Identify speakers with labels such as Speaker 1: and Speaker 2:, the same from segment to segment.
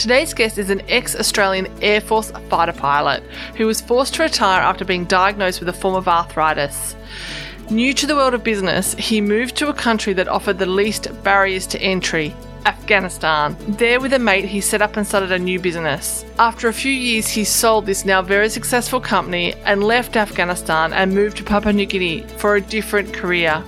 Speaker 1: Today's guest is an ex Australian Air Force fighter pilot who was forced to retire after being diagnosed with a form of arthritis. New to the world of business, he moved to a country that offered the least barriers to entry. Afghanistan. There, with a mate, he set up and started a new business. After a few years, he sold this now very successful company and left Afghanistan and moved to Papua New Guinea for a different career.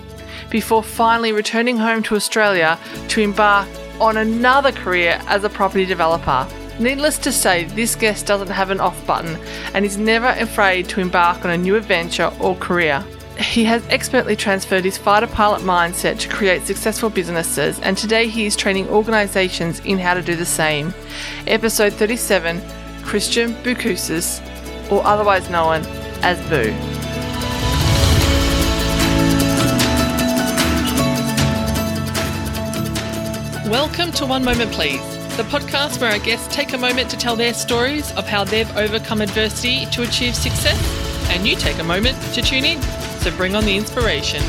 Speaker 1: Before finally returning home to Australia to embark on another career as a property developer. Needless to say, this guest doesn't have an off button and is never afraid to embark on a new adventure or career. He has expertly transferred his fighter pilot mindset to create successful businesses, and today he is training organizations in how to do the same. Episode 37 Christian Boucousis, or otherwise known as Boo. Welcome to One Moment Please, the podcast where our guests take a moment to tell their stories of how they've overcome adversity to achieve success, and you take a moment to tune in. So bring on the inspiration.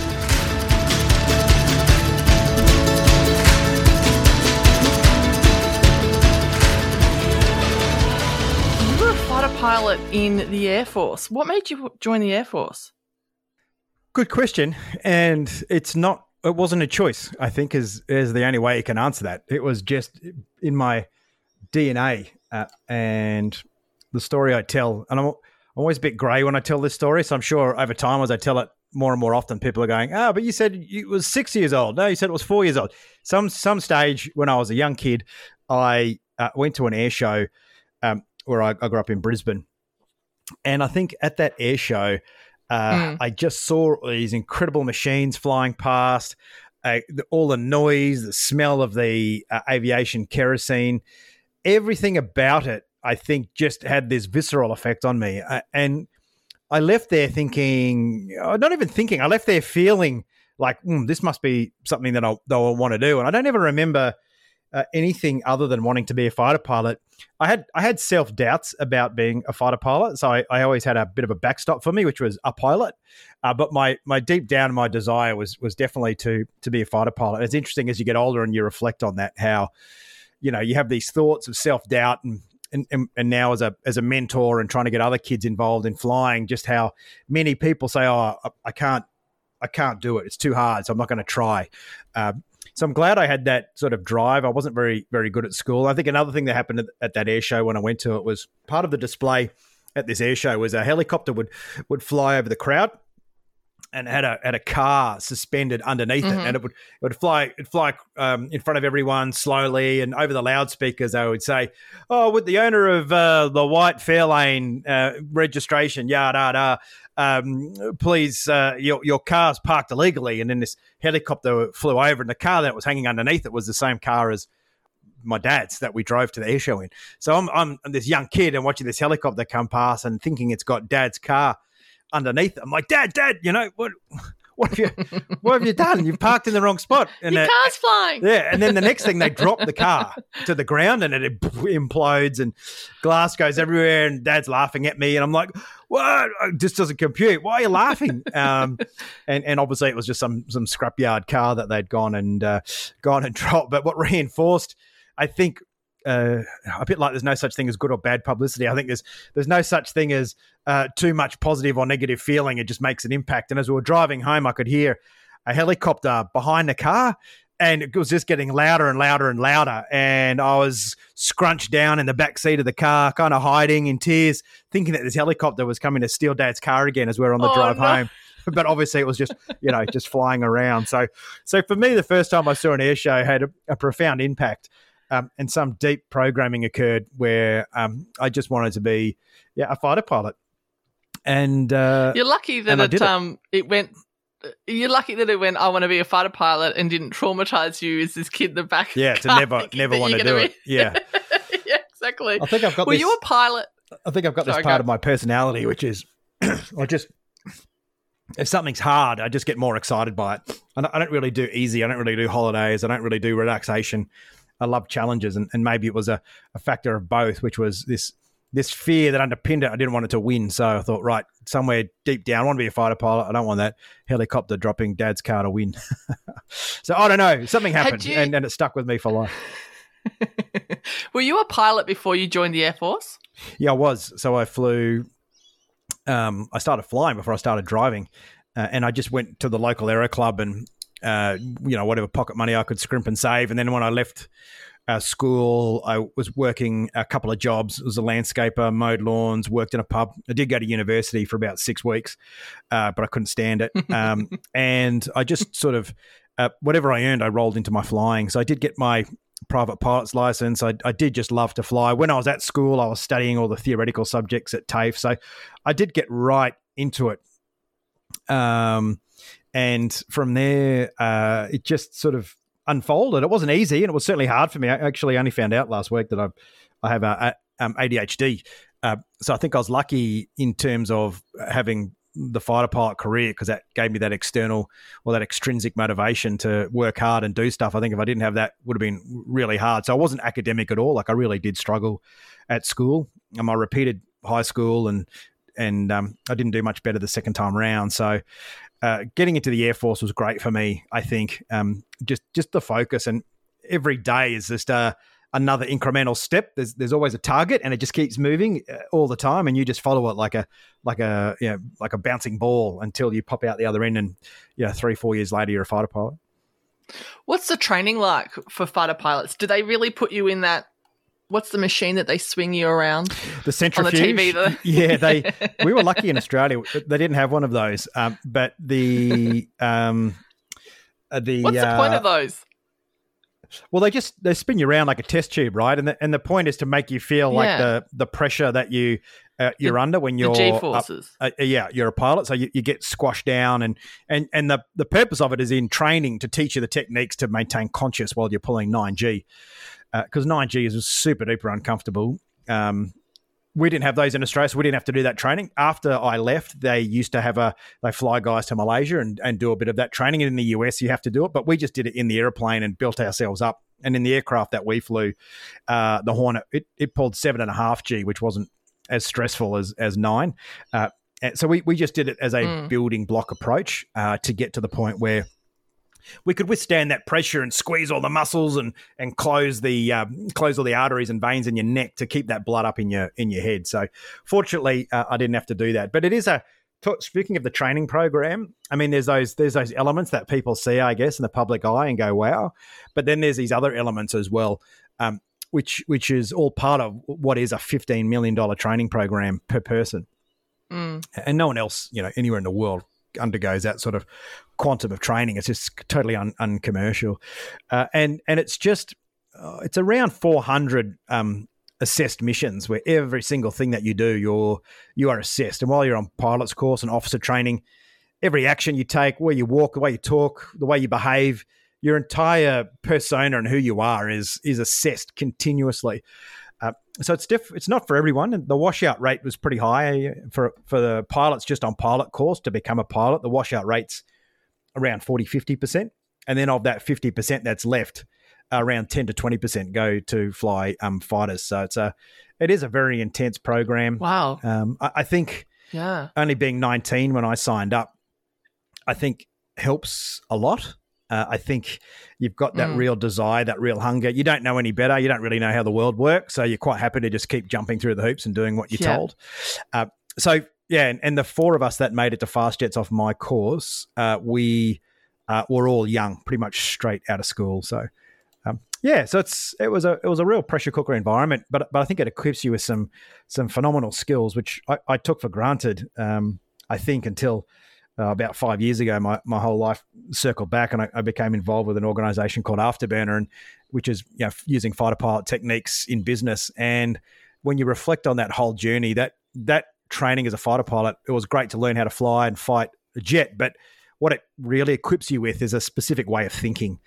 Speaker 1: You were a fighter pilot in the Air Force. What made you join the Air Force?
Speaker 2: Good question, and it's not. It wasn't a choice. I think is is the only way you can answer that. It was just in my DNA, uh, and the story I tell. And I'm, I'm always a bit grey when I tell this story. So I'm sure over time, as I tell it more and more often, people are going, "Ah, oh, but you said it was six years old. No, you said it was four years old." Some some stage when I was a young kid, I uh, went to an air show um, where I, I grew up in Brisbane, and I think at that air show. Uh, mm. I just saw these incredible machines flying past, uh, the, all the noise, the smell of the uh, aviation kerosene, everything about it, I think, just had this visceral effect on me. Uh, and I left there thinking, uh, not even thinking, I left there feeling like mm, this must be something that I, that I want to do. And I don't ever remember uh, anything other than wanting to be a fighter pilot. I had I had self doubts about being a fighter pilot, so I, I, always had a bit of a backstop for me, which was a pilot. Uh, but my my deep down my desire was was definitely to to be a fighter pilot. It's interesting as you get older and you reflect on that how you know you have these thoughts of self doubt and. And, and, now as a as a mentor and trying to get other kids involved in flying, just how many people say, "Oh, I, I can't I can't do it. It's too hard, so I'm not going to try. Uh, so I'm glad I had that sort of drive. I wasn't very, very good at school. I think another thing that happened at, at that air show when I went to it was part of the display at this air show was a helicopter would would fly over the crowd and had a had a car suspended underneath mm-hmm. it, and it would it would fly it fly um, in front of everyone slowly, and over the loudspeakers they would say, "Oh, with the owner of uh, the white Fairlane uh, registration, yada yada, um, please, uh, your, your car's parked illegally. And then this helicopter flew over, and the car that was hanging underneath it was the same car as my dad's that we drove to the air show in. So I'm, I'm, I'm this young kid and watching this helicopter come past and thinking it's got dad's car underneath. I'm like, Dad, Dad, you know what? what have you what have you done? You've parked in the wrong spot.
Speaker 1: And Your car's flying.
Speaker 2: Yeah, and then the next thing they drop the car to the ground and it implodes and glass goes everywhere and dad's laughing at me and I'm like, what? This doesn't compute. Why are you laughing? Um, and and obviously it was just some some scrapyard car that they'd gone and uh, gone and dropped. But what reinforced, I think, uh, a bit like there's no such thing as good or bad publicity. I think there's there's no such thing as uh, too much positive or negative feeling. It just makes an impact. And as we were driving home, I could hear a helicopter behind the car. And it was just getting louder and louder and louder. And I was scrunched down in the back seat of the car, kind of hiding in tears, thinking that this helicopter was coming to steal dad's car again as we are on the oh, drive no. home. but obviously it was just you know just flying around. So so for me, the first time I saw an air show had a, a profound impact um, and some deep programming occurred where um, I just wanted to be yeah a fighter pilot. And uh,
Speaker 1: you're lucky that it, um, it went you're lucky that it went. I want to be a fighter pilot, and didn't traumatize you as this kid in the back.
Speaker 2: Yeah, to never, never want to do it. Yeah,
Speaker 1: yeah, exactly.
Speaker 2: I think I've got.
Speaker 1: Were
Speaker 2: this,
Speaker 1: you a pilot?
Speaker 2: I think I've got Sorry, this part of my personality, which is, I just if something's hard, I just get more excited by it. I don't really do easy. I don't really do holidays. I don't really do relaxation. I love challenges, and, and maybe it was a, a factor of both, which was this this fear that underpinned it. I didn't want it to win, so I thought, right, somewhere deep down, I want to be a fighter pilot. I don't want that helicopter dropping dad's car to win. so I don't know, something happened, you, and, and it stuck with me for life.
Speaker 1: Were you a pilot before you joined the Air Force?
Speaker 2: Yeah, I was. So I flew. Um, I started flying before I started driving, uh, and I just went to the local aero club and uh, you know whatever pocket money I could scrimp and save. And then when I left uh, school, I was working a couple of jobs. I was a landscaper, mowed lawns, worked in a pub. I did go to university for about six weeks, uh, but I couldn't stand it. Um, and I just sort of uh, whatever I earned, I rolled into my flying. So I did get my private pilot's license. I, I did just love to fly. When I was at school, I was studying all the theoretical subjects at TAFE. So I did get right into it. Um, and from there, uh, it just sort of unfolded. It wasn't easy, and it was certainly hard for me. I actually only found out last week that I've, I have a, a um, ADHD. Uh, so I think I was lucky in terms of having the fighter pilot career because that gave me that external or that extrinsic motivation to work hard and do stuff. I think if I didn't have that, would have been really hard. So I wasn't academic at all. Like I really did struggle at school. Um, I repeated high school and and um, I didn't do much better the second time around. So uh, getting into the Air Force was great for me. I think um, just just the focus and every day is just uh, another incremental step. There's there's always a target, and it just keeps moving uh, all the time, and you just follow it like a like a you know, like a bouncing ball until you pop out the other end, and you know three four years later you're a fighter pilot.
Speaker 1: What's the training like for fighter pilots? Do they really put you in that? What's the machine that they swing you around?
Speaker 2: The centrifuge.
Speaker 1: On the TV,
Speaker 2: yeah, they. We were lucky in Australia; they didn't have one of those. Um, but the um,
Speaker 1: uh, the what's the uh, point of those?
Speaker 2: Well, they just they spin you around like a test tube, right? And the, and the point is to make you feel yeah. like the the pressure that you uh, you're the, under when you're
Speaker 1: G forces.
Speaker 2: Uh, yeah, you're a pilot, so you, you, get squashed down, and and and the the purpose of it is in training to teach you the techniques to maintain conscious while you're pulling nine G, because uh, nine G is super duper uncomfortable. Um, we didn't have those in Australia, so we didn't have to do that training. After I left, they used to have a they fly guys to Malaysia and, and do a bit of that training. And in the US, you have to do it, but we just did it in the airplane and built ourselves up. And in the aircraft that we flew, uh, the Hornet it, it pulled seven and a half G, which wasn't as stressful as as nine. Uh, so we we just did it as a mm. building block approach uh, to get to the point where we could withstand that pressure and squeeze all the muscles and and close the um, close all the arteries and veins in your neck to keep that blood up in your in your head. So fortunately, uh, I didn't have to do that. But it is a speaking of the training program, I mean, there's those there's those elements that people see, I guess, in the public eye and go, "Wow!" But then there's these other elements as well, um, which which is all part of what is a fifteen million dollar training program per person, mm. and no one else, you know, anywhere in the world undergoes that sort of quantum of training. It's just totally un- uncommercial, uh, and and it's just uh, it's around 400 um, assessed missions where every single thing that you do, you're you are assessed. And while you're on pilot's course and officer training, every action you take, where you walk, the way you talk, the way you behave, your entire persona and who you are is is assessed continuously. Uh, so it's diff- It's not for everyone. And the washout rate was pretty high for for the pilots just on pilot course to become a pilot. The washout rates around 40, 50%. And then of that 50% that's left, around 10 to 20% go to fly um, fighters. So it's a, it is a very intense program.
Speaker 1: Wow.
Speaker 2: Um, I, I think
Speaker 1: yeah.
Speaker 2: only being 19 when I signed up, I think helps a lot. Uh, I think you've got that mm. real desire, that real hunger. You don't know any better. You don't really know how the world works. So you're quite happy to just keep jumping through the hoops and doing what you're yeah. told. Uh, so yeah, and, and, the four of us that made it to fast jets off my course, uh, we uh, were all young, pretty much straight out of school. So um, yeah, so it's it was a it was a real pressure cooker environment, but but I think it equips you with some some phenomenal skills, which I, I took for granted. Um, I think until uh, about five years ago, my, my whole life circled back, and I, I, became involved with an organization called Afterburner, and which is you know using fighter pilot techniques in business. And when you reflect on that whole journey, that that training as a fighter pilot, it was great to learn how to fly and fight a jet. But what it really equips you with is a specific way of thinking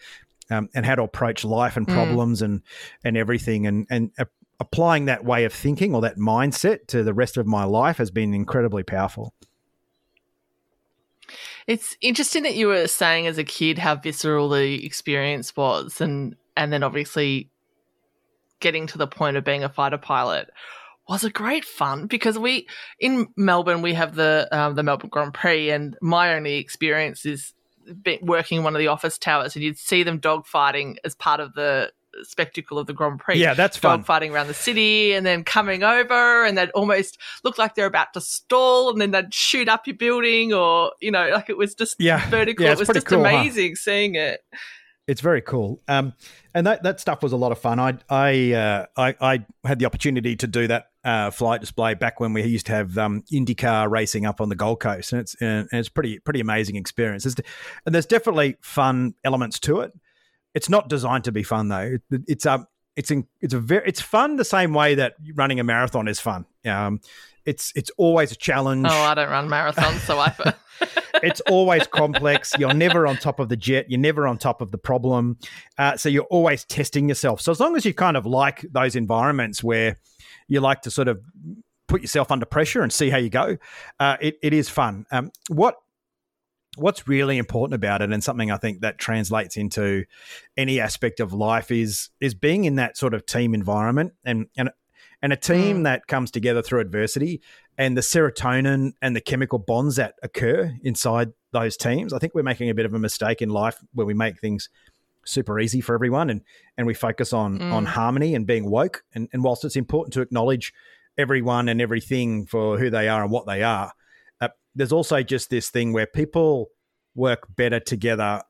Speaker 2: um, and how to approach life and mm. problems mm. and and everything. And and uh, applying that way of thinking or that mindset to the rest of my life has been incredibly powerful.
Speaker 1: It's interesting that you were saying as a kid how visceral the experience was, and and then obviously getting to the point of being a fighter pilot was a great fun because we in Melbourne we have the um, the Melbourne Grand Prix, and my only experience is working one of the office towers, and you'd see them dogfighting as part of the spectacle of the Grand Prix.
Speaker 2: Yeah, that's fun.
Speaker 1: Fighting around the city and then coming over and they'd almost look like they're about to stall and then they'd shoot up your building or, you know, like it was just
Speaker 2: Yeah.
Speaker 1: vertical.
Speaker 2: Yeah,
Speaker 1: it was just
Speaker 2: cool, huh?
Speaker 1: amazing seeing it.
Speaker 2: It's very cool. Um, and that, that stuff was a lot of fun. I I, uh, I I had the opportunity to do that uh, flight display back when we used to have um, IndyCar racing up on the Gold Coast, and it's and it's pretty pretty amazing experience. And there's definitely fun elements to it. It's not designed to be fun though. It's um it's in, it's a very it's fun the same way that running a marathon is fun. Um, it's it's always a challenge
Speaker 1: Oh, I don't run marathons, so I.
Speaker 2: it's always complex. You're never on top of the jet. You're never on top of the problem. Uh, so you're always testing yourself. So as long as you kind of like those environments where you like to sort of put yourself under pressure and see how you go, uh, it, it is fun. Um, what what's really important about it and something I think that translates into any aspect of life is is being in that sort of team environment and and and a team
Speaker 1: Mm.
Speaker 2: that comes together through adversity and the serotonin and the chemical bonds that occur inside those teams. I think we're making a bit of a mistake in life where we make things super easy for everyone and and we focus on
Speaker 1: Mm.
Speaker 2: on harmony and being woke and, and whilst it's important to acknowledge everyone and everything for who they are and what they are there's also just this thing where people work better together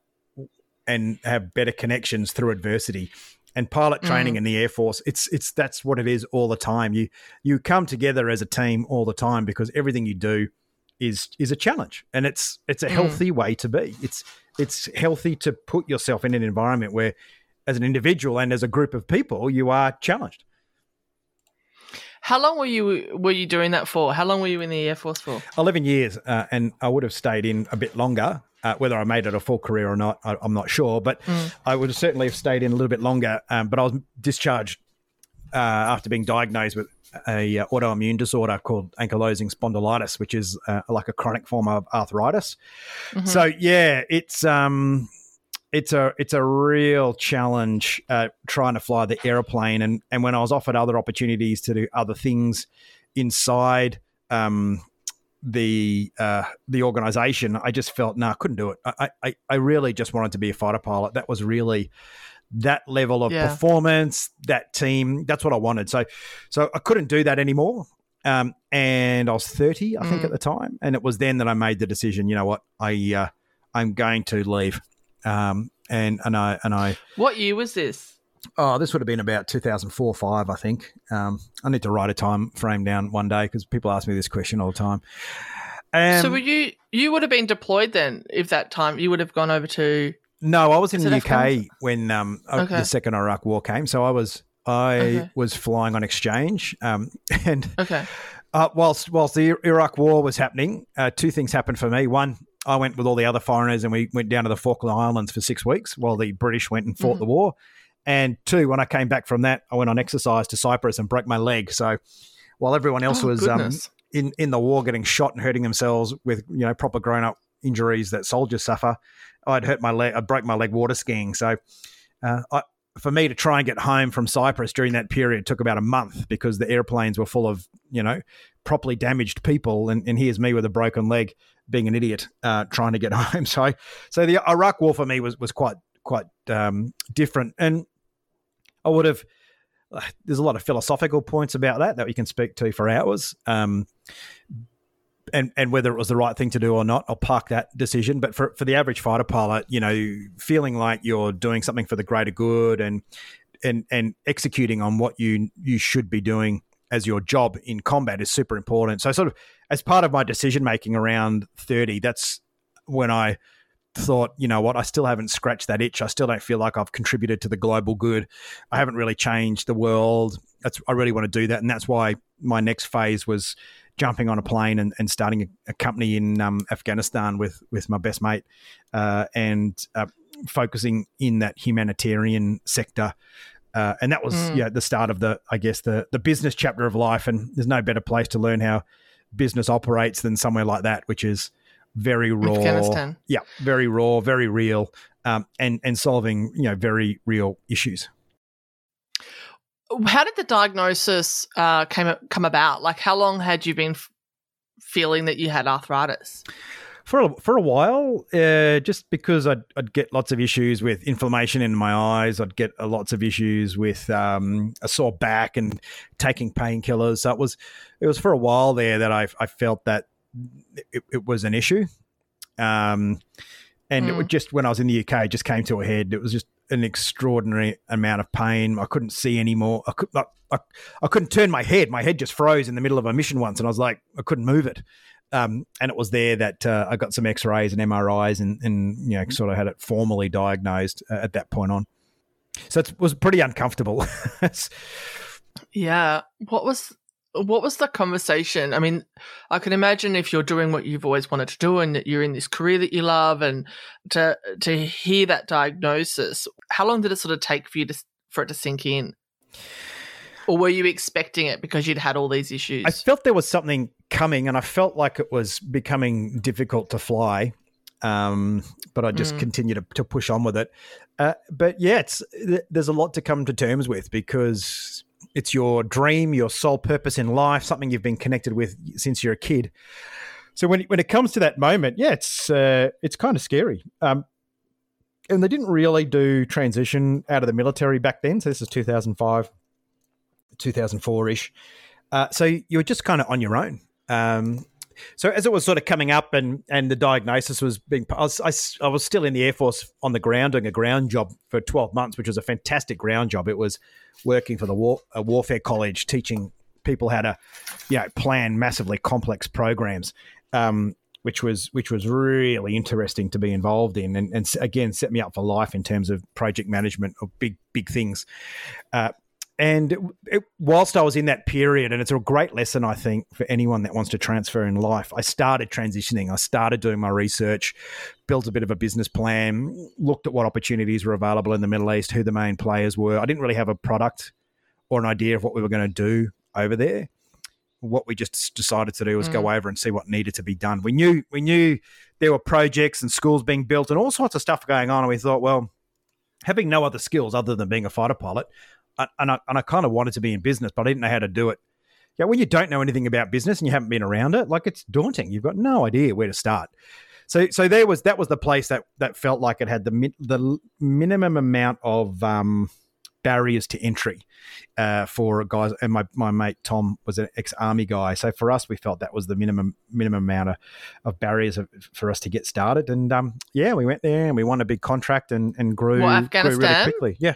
Speaker 2: and have better connections through adversity. And pilot training in the air force it's it's that's what it is all the time. You you come together as a team all the time because everything you do is is a challenge and it's it's a
Speaker 1: Mm.
Speaker 2: healthy way to be. It's it's healthy to put yourself in an environment where as an individual and as a group of people you are challenged
Speaker 1: How long were you were you doing that for? How long were you in the Air Force for?
Speaker 2: 11 years, uh, and I would have stayed in a bit longer. Uh, whether I made it a full career or not, I, I'm not sure, but I would have certainly have stayed in a little bit longer. Um, but I was discharged uh, after being diagnosed with a uh, autoimmune disorder called ankylosing spondylitis, which is uh, like a chronic form of arthritis.
Speaker 1: Mhm.
Speaker 2: So yeah, it's um, it's a it's a real challenge uh, trying to fly the aeroplane, and and when I was offered other opportunities to do other things inside um, the uh, the organization, I just felt no, I couldn't do it. I, I I really just wanted to be a fighter pilot. That was really that level of
Speaker 1: Yeah.
Speaker 2: performance, that team. That's what I wanted. So so I couldn't do that anymore. Um, and I was 30, I think,
Speaker 1: Mm.
Speaker 2: at the time. And it was then that I made the decision. You know what? I uh, I'm going to leave. Um, and and I and I
Speaker 1: What year was this?
Speaker 2: oh, this would have been about 2004 five, I think. Um, I need to write a time frame down one day because people ask me this question all the time. Um,
Speaker 1: so were you you would have been deployed then if that time you would have gone over to
Speaker 2: No, I was in the UK when um, uh,
Speaker 1: Okay.
Speaker 2: the second Iraq War came. So I was I
Speaker 1: Okay.
Speaker 2: was flying on exchange, um, and
Speaker 1: Okay.
Speaker 2: uh, whilst whilst the Iraq War was happening, uh, two things happened for me. One, I went with all the other foreigners, and we went down to the Falkland Islands for six weeks while the British went and fought
Speaker 1: Mhm.
Speaker 2: the war. And two, when I came back from that, I went on exercise to Cyprus and broke my leg. So while everyone else
Speaker 1: Oh,
Speaker 2: was um, in in the war getting shot and hurting themselves with you know proper grown up injuries that soldiers suffer. I'd hurt my leg. I broke my leg water skiing. So, uh, I, for me to try and get home from Cyprus during that period took about a month because the airplanes were full of you know properly damaged people, and, and here's me with a broken leg, being an idiot, uh, trying to get home. So, so the Iraq War for me was was quite quite um, different, and I would have uh, there's a lot of philosophical points about that that we can speak to for hours. Um, and and whether it was the right thing to do or not, I'll park that decision. But for, for the average fighter pilot, you know, feeling like you're doing something for the greater good and and and executing on what you you should be doing as your job in combat is super important. So sort of as part of my decision making around 30, that's when I thought, you know what, I still haven't scratched that itch. I still don't feel like I've contributed to the global good. I haven't really changed the world. That's I really want to do that, and that's why my next phase was jumping on a plane and, and starting a, a company in um, Afghanistan with with my best mate, uh, and uh, focusing in that humanitarian sector. Uh, and that was
Speaker 1: Mm.
Speaker 2: yeah the start of the I guess the the business chapter of life. And there's no better place to learn how business operates than somewhere like that, which is very raw.
Speaker 1: Afghanistan.
Speaker 2: Yeah, very raw, very real, um, and and solving you know very real issues.
Speaker 1: How did the diagnosis uh, came come about? Like, how long had you been f- feeling that you had arthritis?
Speaker 2: For a, for a while, uh, just because I'd, I'd get lots of issues with inflammation in my eyes. I'd get uh, lots of issues with um, a sore back and taking painkillers. So it was it was for a while there that I I felt that it, it was an issue. Um, and mm. it just when I was in the UK, it just came to a head. It was just an extraordinary amount of pain. I couldn't see anymore. I could I, I, I couldn't turn my head. My head just froze in the middle of a mission once, and I was like, I couldn't move it. Um, and it was there that uh, I got some X-rays and MRIs, and, and you know, sort of had it formally diagnosed uh, at that point on. So it was pretty uncomfortable.
Speaker 1: yeah. What was what was the conversation? I mean, I can imagine if you're doing what you've always wanted to do and that you're in this career that you love, and to to hear that diagnosis, how long did it sort of take for you to for it to sink in? Or were you expecting it because you'd had all these issues?
Speaker 2: I felt there was something coming, and I felt like it was becoming difficult to fly. Um, but I just mm. continue to, to push on with it. Uh, but yeah, it's there's a lot to come to terms with because it's your dream, your sole purpose in life, something you've been connected with since you're a kid. So when when it comes to that moment, yeah, it's uh, it's kind of scary. Um, and they didn't really do transition out of the military back then. So this is 2005, 2004 ish. Uh, so you were just kind of on your own. Um, so as it was sort of coming up and and the diagnosis was being, I was, I, I, was still in the Air Force on the ground doing a ground job for 12 months, which was a fantastic ground job. It was working for the war, warfare college, teaching people how to, you know, plan massively complex programs. Um, which was which was really interesting to be involved in, and, and again set me up for life in terms of project management of big big things. Uh, and it, it, whilst I was in that period, and it's a great lesson, I think, for anyone that wants to transfer in life, I started transitioning. I started doing my research, built a bit of a business plan, looked at what opportunities were available in the Middle East, who the main players were. I didn't really have a product or an idea of what we were going to do over there. What we just decided to do was mm. go over and see what needed to be done. We knew we knew there were projects and schools being built and all sorts of stuff going on, and we thought, well, having no other skills other than being a fighter pilot, and I, and I kind of wanted to be in business, but I didn't know how to do it. Yeah, when you don't know anything about business and you haven't been around it, like it's daunting. You've got no idea where to start. So, so there was that was the place that that felt like it had the the minimum amount of um, barriers to entry uh, for guys. And my, my mate Tom was an ex army guy, so for us, we felt that was the minimum minimum amount of, of barriers of, for us to get started. And um, yeah, we went there and we won a big contract and and grew,
Speaker 1: Afghanistan?
Speaker 2: grew really quickly. Yeah,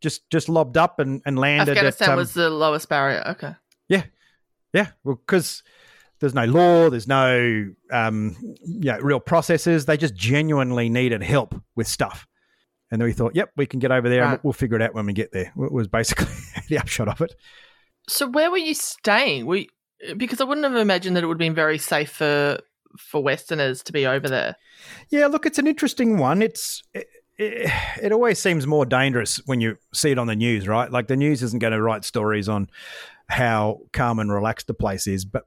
Speaker 2: just just lobbed up and, and landed.
Speaker 1: Afghanistan
Speaker 2: at, um,
Speaker 1: was the lowest barrier. Okay.
Speaker 2: Yeah, yeah. Well, because there's no law, there's no um, yeah, real processes. They just genuinely needed help with stuff. And then we thought, yep, we can get over there right. and we'll figure it out when we get there. It was basically the upshot of it.
Speaker 1: So where were you staying? We because I wouldn't have imagined that it would have been very safe for for Westerners to be over there.
Speaker 2: Yeah, look, it's an interesting one. It's it, it, always seems more dangerous when you see it on the news, right? Like the news isn't going to write stories on how calm and relaxed the place is, but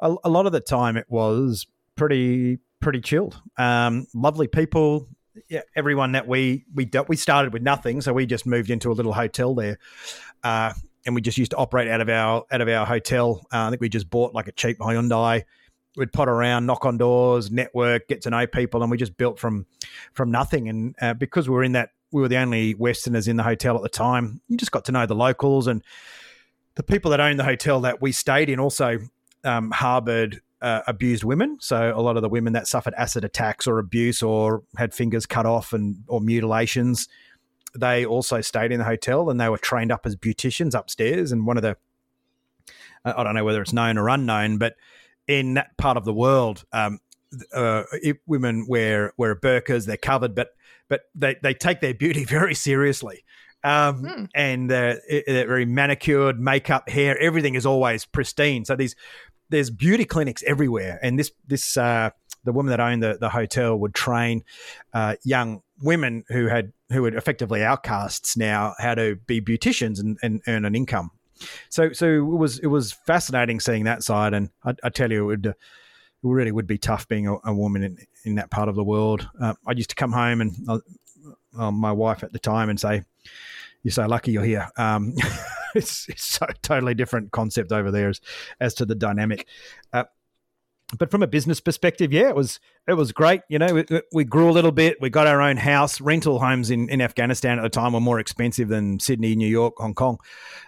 Speaker 2: a, a lot of the time it was pretty pretty chilled. Um, lovely people. Yeah, everyone that we we dealt, we started with nothing, so we just moved into a little hotel there, uh, and we just used to operate out of our out of our hotel. Uh, I think we just bought like a cheap Hyundai we'd pot around, knock on doors, network, get to know people, and we just built from from nothing. And uh, because we were in that, we were the only Westerners in the hotel at the time. You just got to know the locals and the people that owned the hotel that we stayed in. Also um, harbored uh, abused women, so a lot of the women that suffered acid attacks or abuse or had fingers cut off and or mutilations. They also stayed in the hotel and they were trained up as beauticians upstairs. And one of the, I don't know whether it's known or unknown, but in that part of the world, um, uh, women wear wear burqas, they're covered, but but they, they take their beauty very seriously. Um, mm. And they're, they're, very manicured, makeup, hair, everything is always pristine. So these there's beauty clinics everywhere, and this this uh, the woman that owned the, the hotel would train uh, young women who had who were effectively outcasts now how to be beauticians and, and earn an income so so it was it was fascinating seeing that side, and I, I tell you, it would. it really would be tough being a, a woman in, in that part of the world. Uh, I used to come home and uh, uh, my wife at the time and say, "You're so lucky you're here." Um, it's, it's so totally different concept over there as, as to the dynamic. Uh, but from a business perspective, yeah, it was it was great. You know, we, we, grew a little bit. We got our own house. Rental homes in, in Afghanistan at the time were more expensive than Sydney, New York, Hong Kong.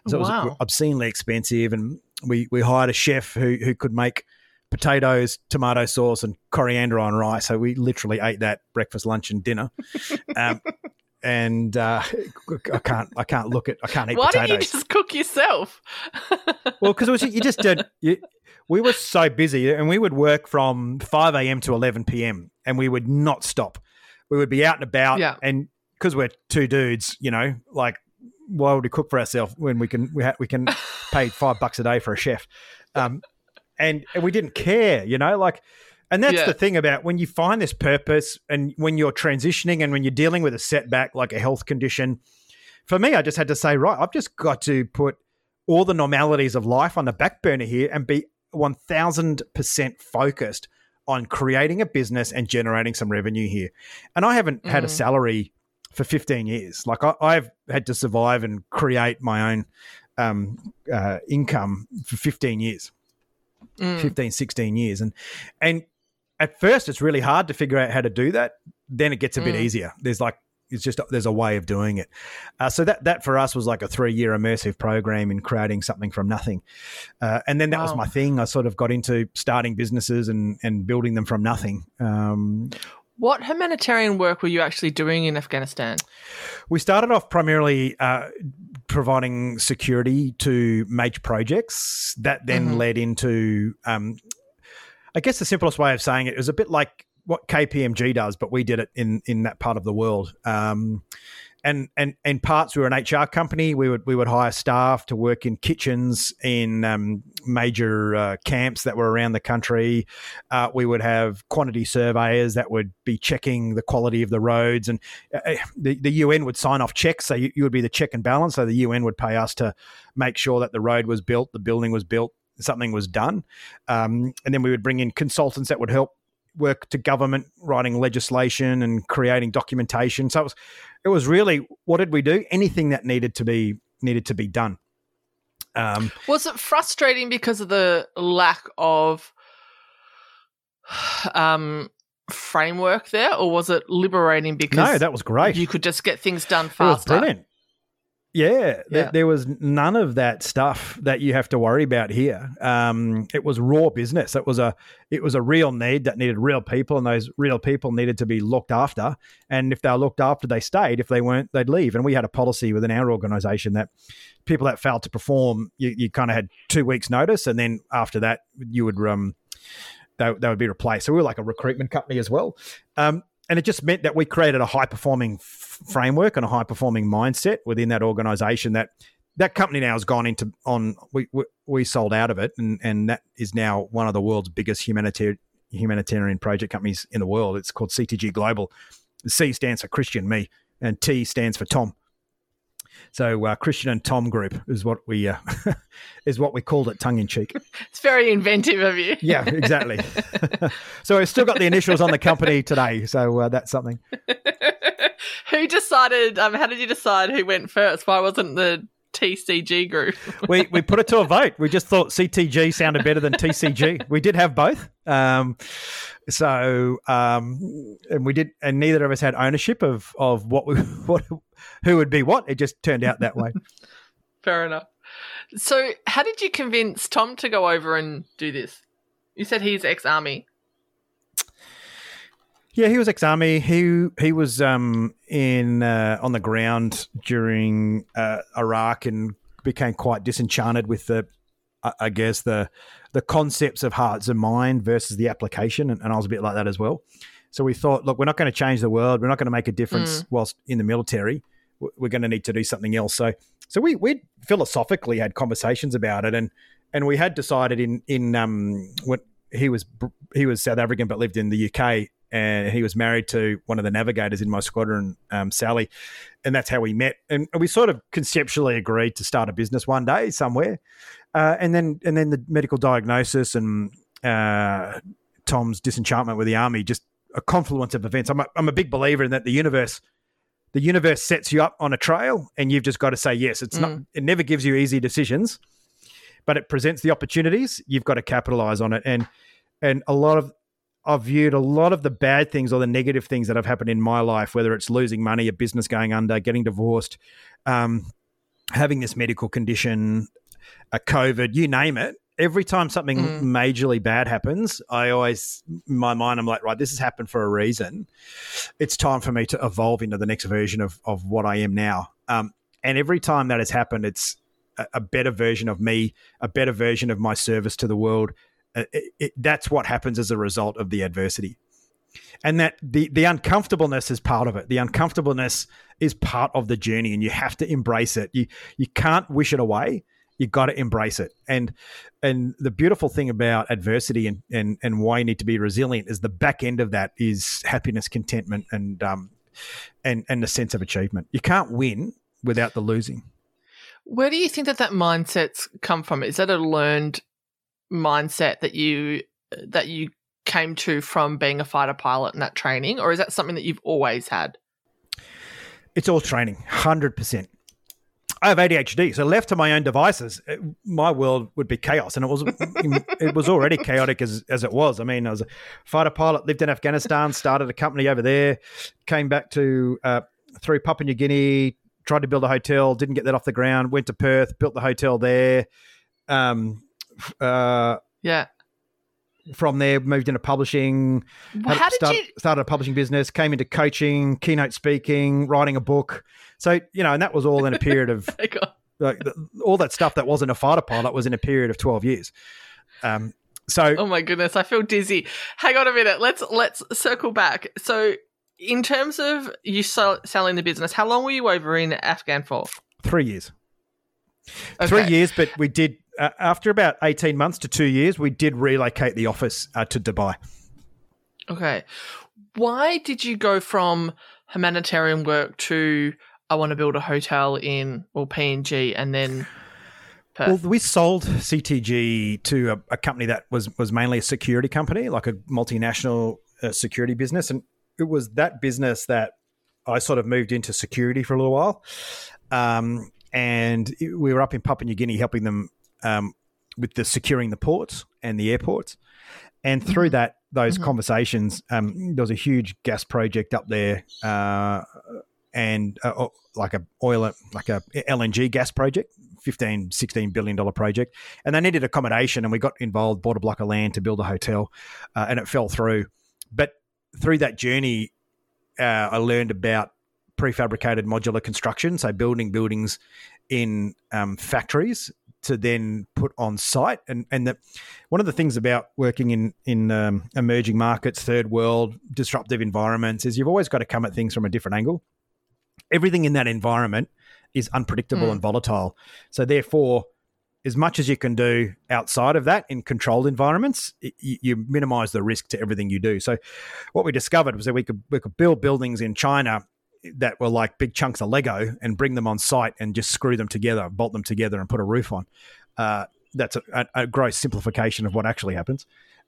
Speaker 2: So wow. it was obscenely expensive. And we we hired a chef who who could make potatoes, tomato sauce, and coriander on rice. So we literally ate that breakfast, lunch, and dinner. Um, and uh, I can't I can't look at I can't eat.
Speaker 1: Why
Speaker 2: potatoes.
Speaker 1: don't you just cook yourself?
Speaker 2: well, because you just did. You, we were so busy, and we would work from five a.m. to eleven p.m. and we would not stop. We would be out and about,
Speaker 1: yeah.
Speaker 2: and because we're two dudes, you know, like why would we cook for ourselves when we can we, ha- we can pay five bucks a day for a chef, um, and and we didn't care, you know, like and that's yeah. the thing about when you find this purpose and when you're transitioning and when you're dealing with a setback like a health condition. For me, I just had to say, right, I've just got to put all the normalities of life on the back burner here and be 1000% focused on creating a business and generating some revenue here. And I haven't mm. had a mm-hmm. salary for 15 years. Like I, have had to survive and create my own um, uh, income for 15 years, mm. 15, 16 years. And, and at first it's really hard to figure out how to do that. Then it gets a bit mm. easier. There's like it's just there's a way of doing it. Uh, so that that for us was like a three year immersive program in creating something from nothing, uh, and then that wow. was my thing. I sort of got into starting businesses and and building them from nothing. Um,
Speaker 1: what humanitarian work were you actually doing in Afghanistan?
Speaker 2: We started off primarily uh, providing security to major projects. That then mm-hmm. led into um, I guess the simplest way of saying it is a bit like what KPMG does, but we did it in in that part of the world. Um, and and in parts, we were an HR company. We would we would hire staff to work in kitchens in um, major uh, camps that were around the country. Uh, we would have quantity surveyors that would be checking the quality of the roads, and uh, uh the the UN would sign off checks. So you, you would be the check and balance. So the UN would pay us to make sure that the road was built, the building was built, something was done. Um, and then we would bring in consultants that would help work to government writing legislation and creating documentation. So it was, it was really what did we do? Anything that needed to be needed to be done.
Speaker 1: Um, was it frustrating because of the lack of um, framework there, or was it liberating because
Speaker 2: no, that was great.
Speaker 1: You could just get things done faster.
Speaker 2: Brilliant. Yeah, yeah. there was none of that stuff that you have to worry about here. Um, it was raw business. It was a it was a real need that needed real people, and those real people needed to be looked after. And if they were looked after, they stayed. If they weren't, they'd leave. And we had a policy within our organisation that people that failed to perform, you, you kind of had two weeks' notice, and then after that, you would um, they, they would be replaced. So we were like a recruitment company as well. Um, and it just meant that we created a high performing f- framework and a high performing mindset within that organization that that company now has gone into on we, we, we sold out of it and and that is now one of the world's biggest humanitarian humanitarian project companies in the world. It's called CTG Global. C stands for Christian me and T stands for Tom so uh, Christian and Tom Group is what we uh, is what we called it, tongue in cheek.
Speaker 1: It's very inventive of you.
Speaker 2: yeah, exactly. so we've still got the initials on the company today, so uh, that's something.
Speaker 1: who decided? Um, how did you decide who went first? Why wasn't the TCG group?
Speaker 2: we we put it to a vote. We just thought CTG sounded better than TCG. We did have both. Um, so um, and we did, and neither of us had ownership of of what we what who would be what. It just turned out that way.
Speaker 1: Fair enough. So, how did you convince Tom to go over and do this? You said he's ex-army.
Speaker 2: Yeah, he was ex-army. He he was um, in uh, on the ground during uh, Iraq and became quite disenchanted with the, I guess the the concepts of hearts and mind versus the application, and, and I was a bit like that as well. So we thought, look, we're not going to change the world. We're not going to make a difference mm. whilst in the military. We're going to need to do something else. So, so we we philosophically had conversations about it, and and we had decided in in um when he was he was South African but lived in the UK, and he was married to one of the navigators in my squadron, um, Sally, and that's how we met. And we sort of conceptually agreed to start a business one day somewhere, uh, and then and then the medical diagnosis and uh, Tom's disenchantment with the army just a confluence of events. I'm a, I'm a big believer in that the universe the universe sets you up on a trail and you've just got to say yes. It's mm. not it never gives you easy decisions, but it presents the opportunities. You've got to capitalize on it. And and a lot of I've viewed a lot of the bad things or the negative things that have happened in my life, whether it's losing money, a business going under, getting divorced, um, having this medical condition, a COVID, you name it. Every time something
Speaker 1: Mm.
Speaker 2: majorly bad happens, I always, in my mind, I'm like, right, this has happened for a reason. It's time for me to evolve into the next version of, of what I am now. Um, and every time that has happened, it's a, a better version of me, a better version of my service to the world. Uh, it, it, that's what happens as a result of the adversity. And that the the uncomfortableness is part of it. The uncomfortableness is part of the journey and you have to embrace it. You you can't wish it away. You got to embrace it. And and the beautiful thing about adversity and and and why you need to be resilient is the back end of that is happiness contentment and um and and the sense of achievement. You can't win without the losing.
Speaker 1: Where do you think that that mindset's come from? Is that a learned mindset that you that you came to from being a fighter pilot and that training, or is that something that you've always had?
Speaker 2: it's all training 100% I have ADHD, so left to my own devices, it- my world would be chaos, and it was it was already chaotic as as it was. I mean, I was a fighter pilot, lived in Afghanistan, started a company over there, came back to uh, through Papua New Guinea, tried to build a hotel, didn't get that off the ground, went to Perth, built the hotel there. Um, uh,
Speaker 1: Yeah.
Speaker 2: from there, moved into publishing,
Speaker 1: Well, how did
Speaker 2: start-
Speaker 1: you?
Speaker 2: started a publishing business, came into coaching, keynote speaking, writing a book. So you know, and that was all in a period of like the, all that stuff that wasn't a fighter pilot was in a period of twelve years. Um, so
Speaker 1: Oh my goodness, I feel dizzy. Hang on a minute. Let's let's circle back. So, in terms of you sell, selling the business, how long were you over in Afghan for?
Speaker 2: three years, three years, but we did uh, after about eighteen months to two years, we did relocate the office uh, to Dubai.
Speaker 1: Okay. Why did you go from humanitarian work to I want to build a hotel in well PNG and then Perth?
Speaker 2: Well, we sold CTG to a, a company that was was mainly a security company, like a multinational uh, security business, and it was that business that I sort of moved into security for a little while. Um, and we were up in Papua New Guinea helping them um, with the securing the ports and the airports. And through that, those
Speaker 1: Mhm.
Speaker 2: conversations, um, there was a huge gas project up there, uh, and uh, like a oil, like a LNG gas project, 15, 16 billion dollar project, and they needed accommodation, and we got involved, bought a block of land to build a hotel, uh, and it fell through. But through that journey, uh, I learned about prefabricated modular construction, so building buildings in um, factories to then put on site. And and the, one of the things about working in in um, emerging markets, third world, disruptive environments is you've always got to come at things from a different angle. Everything in that environment is unpredictable
Speaker 1: Mm.
Speaker 2: and volatile. So therefore, as much as you can do outside of that in controlled environments, it, you, you minimize the risk to everything you do. So what we discovered was that we could we could build buildings in China that were like big chunks of Lego and bring them on site and just screw them together, bolt them together, and put a roof on. Uh, that's a, a, a gross simplification of what actually happens.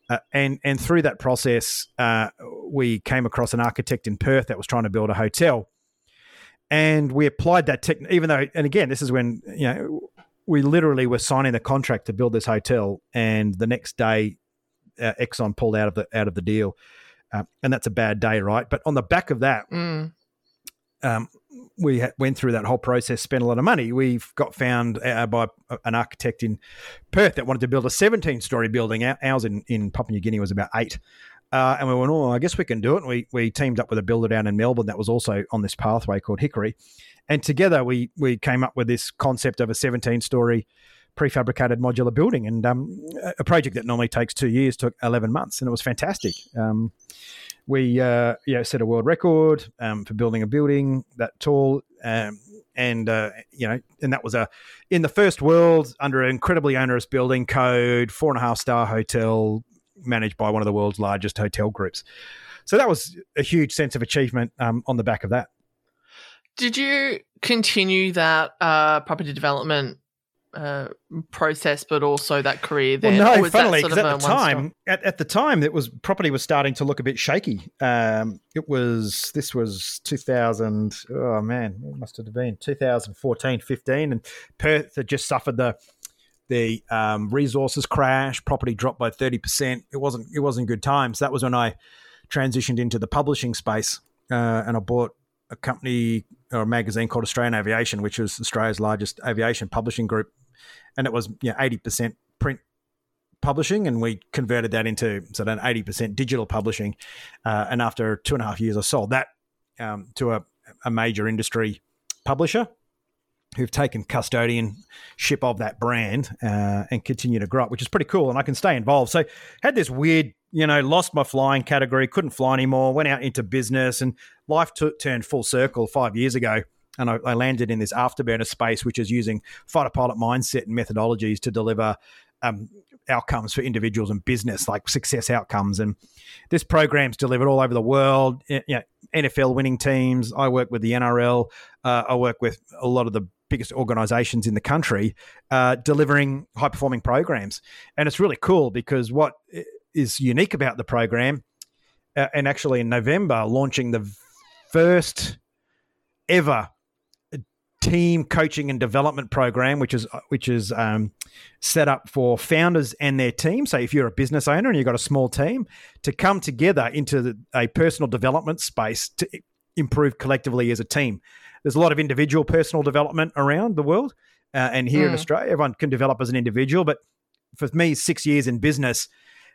Speaker 2: Uh, and and through that process, uh, we came across an architect in Perth that was trying to build a hotel, and we applied that tech. Even though, and again, this is when you know we literally were signing the contract to build this hotel, and the next day, uh, Exxon pulled out of the out of the deal, uh, and that's a bad day, right? But on the back of that,
Speaker 1: Mm.
Speaker 2: Um, we went through that whole process, spent a lot of money. We've got found uh, by an architect in Perth that wanted to build a 17 story building. Ours in, in Papua New Guinea was about eight. Uh, and we went, oh, I guess we can do it. And we, we teamed up with a builder down in Melbourne that was also on this pathway called Hickory. And together we, we came up with this concept of a 17 story prefabricated modular building. And um, a- a project that normally takes two years took 11 months. And it was fantastic. Um, we uh, yeah set a world record um, for building a building that tall, um, and uh, you know, and that was a in the first world under an incredibly onerous building code, four and a half star hotel managed by one of the world's largest hotel groups. So that was a huge sense of achievement um, on the back of that.
Speaker 1: Did you continue that uh, property development uh, process, but also that career there?
Speaker 2: Well, no, funnily, because
Speaker 1: of
Speaker 2: at the time, at, at the time, it was property was starting to look a bit shaky. Um, it was this was 2000. Oh man, it must have been 2014, 15, and Perth had just suffered the the um, resources crash. property dropped by thirty percent. It wasn't it wasn't good times. That was when I transitioned into the publishing space, uh, and I bought a company or a magazine called Australian Aviation, which was Australia's largest aviation publishing group, and it was you know, 80% print publishing, and we converted that into sort of an 80% digital publishing. Uh, and after two and a half years, I sold that um, to a, a major industry publisher who've taken custodianship of that brand uh, and continue to grow it, which is pretty cool. And I can stay involved. So had this weird, you know, lost my flying category, couldn't fly anymore, went out into business, and life t- turned full circle five years ago. And I, I, landed in this afterburner space, which is using fighter pilot mindset and methodologies to deliver um, outcomes for individuals and business, like success outcomes. And this program's delivered all over the world. You know, NFL winning teams. I work with the NRL. Uh, I work with a lot of the biggest organizations in the country uh, delivering high performing programs. And it's really cool because what is unique about the program, uh, and actually in November, launching the first ever team coaching and development program, which is which is um, set up for founders and their team. So if you're a business owner and you've got a small team, to come together into the, a personal development space to improve collectively as a team. There's a lot of individual personal development around the world, uh, and here mm. in Australia, everyone can develop as an individual. But for me, six years in business,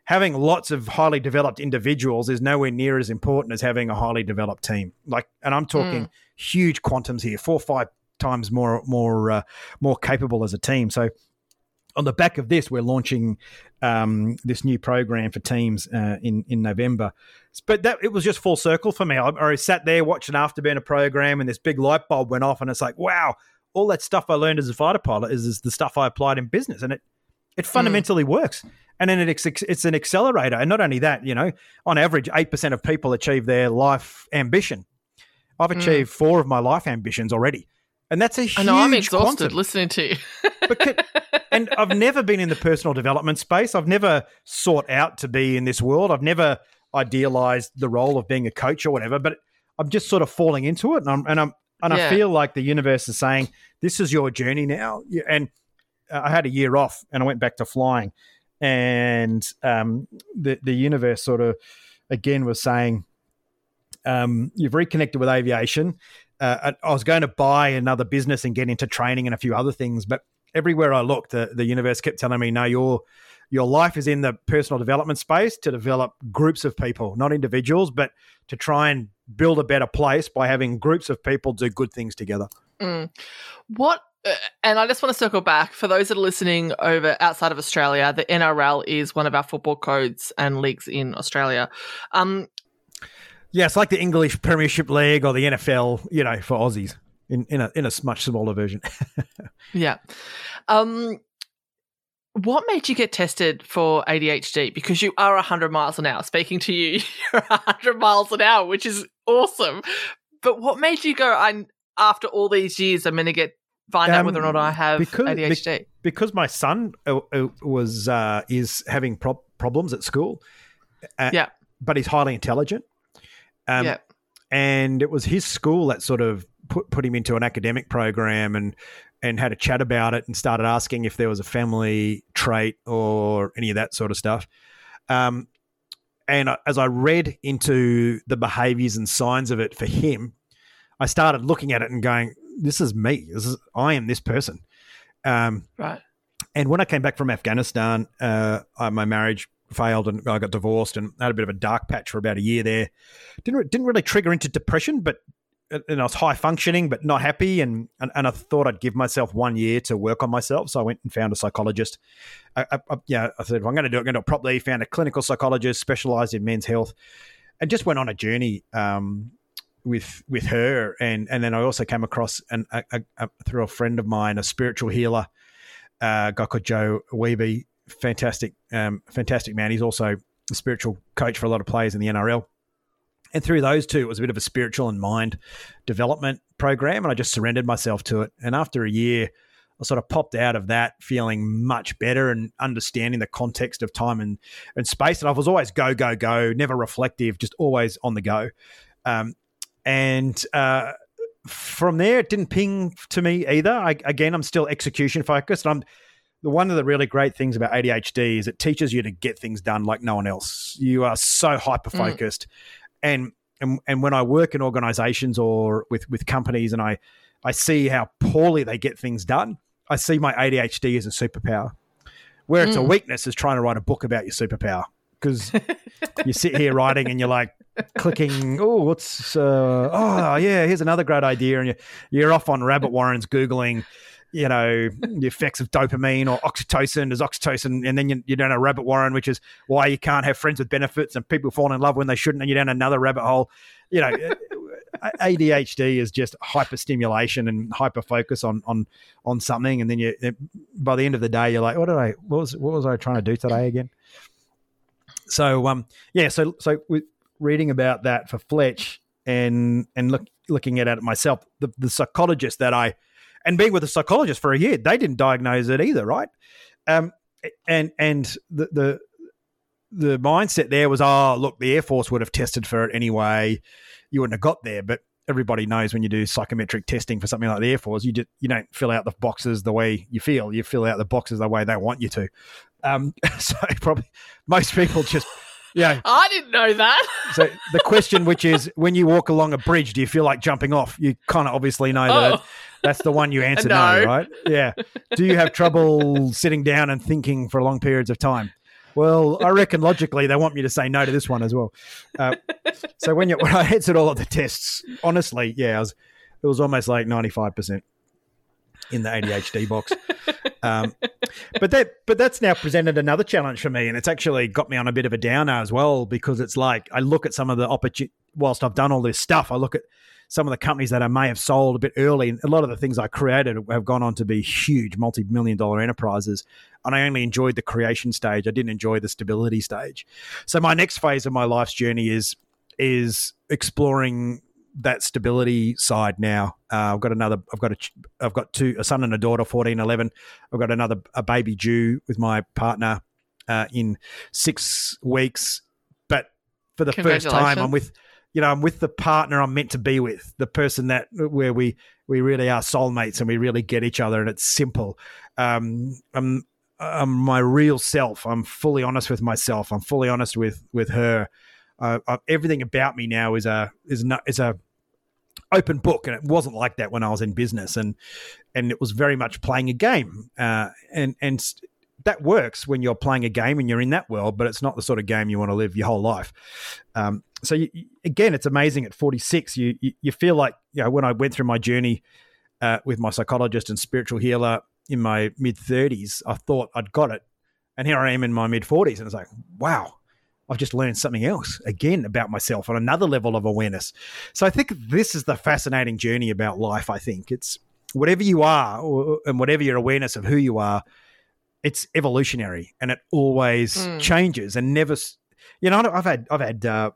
Speaker 2: having lots of highly developed individuals is nowhere near as important as having a highly developed team. Like, and I'm talking mm. huge quantums here, four, five times more, more, uh, more capable as a team. So, on the back of this, we're launching um, this new program for teams uh, in in November. But that it was just full circle for me. I, I sat there watching Afterburner program, and this big light bulb went off, and it's like, wow, all that stuff I learned as a fighter pilot is, is the stuff I applied in business, and it it hmm. fundamentally mm. works. And then it, it's an accelerator. And not only that, you know, on average, 8% of people achieve their life ambition. I've hmm. achieved mm. four of my life ambitions already. And that's a huge I know, I'm exhausted quantum.
Speaker 1: listening to you.
Speaker 2: and I've never been in the personal development space. I've never sought out to be in this world. I've never idealized the role of being a coach or whatever, but I'm just sort of falling into it. And I'm, and I'm, and yeah. I feel like the universe is saying, this is your journey now. And I had a year off and I went back to flying, and um, the the universe sort of again was saying, um, "You've reconnected with aviation." Uh, I was going to buy another business and get into training and a few other things, but everywhere I looked, the, the universe kept telling me, "No, your your life is in the personal development space to develop groups of people, not individuals, but to try and build a better place by having groups of people do good things together."
Speaker 1: Mm. What uh, and I just want to circle back for those that are listening over outside of Australia. The NRL is one of our football codes and leagues in Australia. Um,
Speaker 2: yeah, it's like the English Premiership League or the NFL, you know, for Aussies in in a in a much smaller version.
Speaker 1: yeah. Um, what made you get tested for ADHD? Because you are 100 miles an hour. Speaking to you, you're 100 miles an hour, which is awesome. But what made you go, I after all these years, I'm going to get find um, out whether or not I have because, ADHD? Be,
Speaker 2: because my son uh, uh, was uh, is having pro- problems at school.
Speaker 1: Uh, yeah,
Speaker 2: but he's highly intelligent.
Speaker 1: Um, yeah,
Speaker 2: and it was his school that sort of put put him into an academic program and and had a chat about it and started asking if there was a family trait or any of that sort of stuff. Um, and as I read into the behaviors and signs of it for him, I started looking at it and going, this is me. This is I am this person.
Speaker 1: Um, right.
Speaker 2: And when I came back from Afghanistan, uh, I, my marriage failed and I got divorced and had a bit of a dark patch for about a year there. Didn't didn't really trigger into depression, but and I was high functioning but not happy, and, and, and I thought I'd give myself one year to work on myself. So I went and found a psychologist. I, I, I yeah, I said if I'm going to do it, I'm going to do it properly. Found a clinical psychologist specialized in men's health, and just went on a journey. Um, with with her, and and then I also came across an, a, a, through a friend of mine, a spiritual healer, uh, guy called Joe Weeby, fantastic, um, fantastic man. He's also a spiritual coach for a lot of players in the NRL. And through those two, it was a bit of a spiritual and mind development program, and I just surrendered myself to it. And after a year, I sort of popped out of that feeling much better and understanding the context of time and, and space. And I was always go, go, go, never reflective, just always on the go. Um, and uh, from there, it didn't ping to me either. I, again, I'm still execution focused. I'm one of the really great things about ADHD is it teaches you to get things done like no one else. You are so hyper focused, mm. and and and when I work in organizations or with with companies, and I I see how poorly they get things done, I see my ADHD as a superpower. Where it's mm. a weakness is trying to write a book about your superpower because you sit here writing and you're like clicking. Oh, what's uh, oh yeah, here's another great idea, and you you're off on rabbit warrens googling you know, the effects of dopamine or oxytocin. There's oxytocin, and then you, you down a rabbit warren, which is why you can't have friends with benefits and people fall in love when they shouldn't, and you're down another rabbit hole. You know, ADHD is just hyperstimulation and hyper focus on on on something, and then you by the end of the day, you're like, what did I? What was what was I trying to do today again? So um yeah, so so with reading about that for Fletch and and look looking at it myself, the the psychologist that I and being with a psychologist for a year, they didn't diagnose it either, right? Um, and and the the the mindset there was, oh, look, the Air Force would have tested for it anyway. You wouldn't have got there, but everybody knows when you do psychometric testing for something like the Air Force, you just you don't fill out the boxes the way you feel. You fill out the boxes the way they want you to. Um, so probably most people just yeah.
Speaker 1: I didn't know that.
Speaker 2: so the question, which is, when you walk along a bridge, do you feel like jumping off? You kind of obviously know oh. that that's the one you answer no. no, right? Yeah. Do you have trouble sitting down and thinking for long periods of time? Well, I reckon logically they want me to say no to this one as well. Uh, so when you when I answered all of the tests, honestly, yeah, was, it was almost like ninety five percent in the ADHD box. Um, but that but that's now presented another challenge for me, and it's actually got me on a bit of a downer as well because it's like I look at some of the opportunity. Whilst I've done all this stuff, I look at some of the companies that I may have sold a bit early. And a lot of the things I created have gone on to be huge, multi-million dollar enterprises. And I only enjoyed the creation stage. I didn't enjoy the stability stage. So my next phase of my life's journey is is exploring that stability side now. Uh, I've got another. I've got a. I've got two. A son and a daughter, 14, 11. I've got another a baby due with my partner uh, in six weeks. But for the first time, I'm with. You know, I'm with the partner I'm meant to be with, the person that where we we really are soulmates and we really get each other, and it's simple. Um, I'm I'm my real self. I'm fully honest with myself. I'm fully honest with with her uh, uh, everything about me now is a is not is a open book, and it wasn't like that when I was in business, and and it was very much playing a game, uh, and and that works when you're playing a game and you're in that world, but it's not the sort of game you want to live your whole life. Um, so you, again, it's amazing at 46, you, you, you feel like you know when I went through my journey uh, with my psychologist and spiritual healer in my mid 30s, I thought I'd got it, and here I am in my mid 40s, and it's like wow, I've just learned something else again about myself on another level of awareness. So I think this is the fascinating journey about life. I think it's whatever you are or, and whatever your awareness of who you are, it's evolutionary and it always mm. changes and never. You know, I've had I've had uh,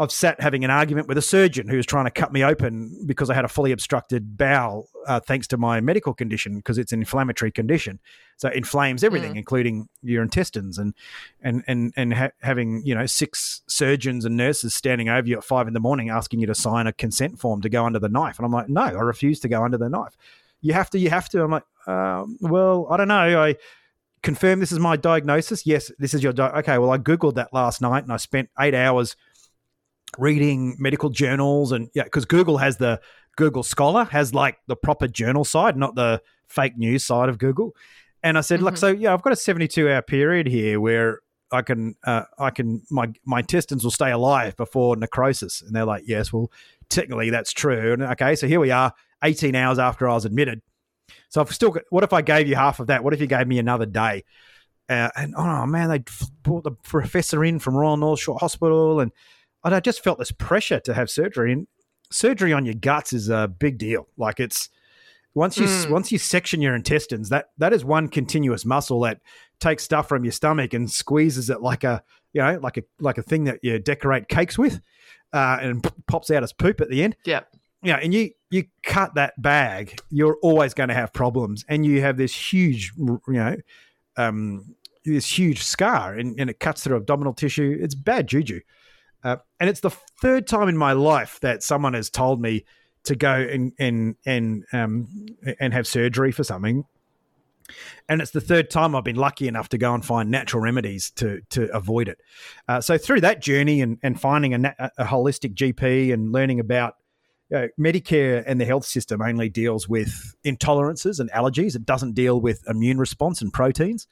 Speaker 2: I've sat having an argument with a surgeon who was trying to cut me open because I had a fully obstructed bowel, uh, thanks to my medical condition, because it's an inflammatory condition. So it inflames everything, mm. including your intestines, and and and and ha- having you know six surgeons and nurses standing over you at five in the morning asking you to sign a consent form to go under the knife, and I'm like, no, I refuse to go under the knife. You have to, you have to. I'm like, um, well, I don't know. I confirm this is my diagnosis. Yes, this is your di- okay. Well, I googled that last night, and I spent eight hours reading medical journals and yeah, because Google has the Google Scholar has like the proper journal side, not the fake news side of Google. And I said, mm-hmm. look, so yeah, I've got a 72 hour period here where I can, uh, I can, my my intestines will stay alive before necrosis. And they're like, yes, well, technically that's true. And okay, so here we are, 18 hours after I was admitted. So I've still got. What if I gave you half of that? What if you gave me another day? Uh, and oh man, they brought the professor in from Royal North Shore Hospital, and and I just felt this pressure to have surgery. And surgery on your guts is a big deal. Like it's once you mm. once you section your intestines, that that is one continuous muscle that takes stuff from your stomach and squeezes it like a you know like a like a thing that you decorate cakes with, uh, and p- pops out as poop at the end.
Speaker 1: Yeah.
Speaker 2: Yeah, and you you cut that bag, you're always going to have problems, and you have this huge, you know, um, this huge scar, and, and it cuts through abdominal tissue. It's bad juju. Uh, and it's the third time in my life that someone has told me to go and and and um, and have surgery for something. and it's the third time I've been lucky enough to go and find natural remedies to to avoid it. Uh, so through that journey and, and finding a, a holistic GP and learning about you know, Medicare and the health system only deals with intolerances and allergies. It doesn't deal with immune response and proteins.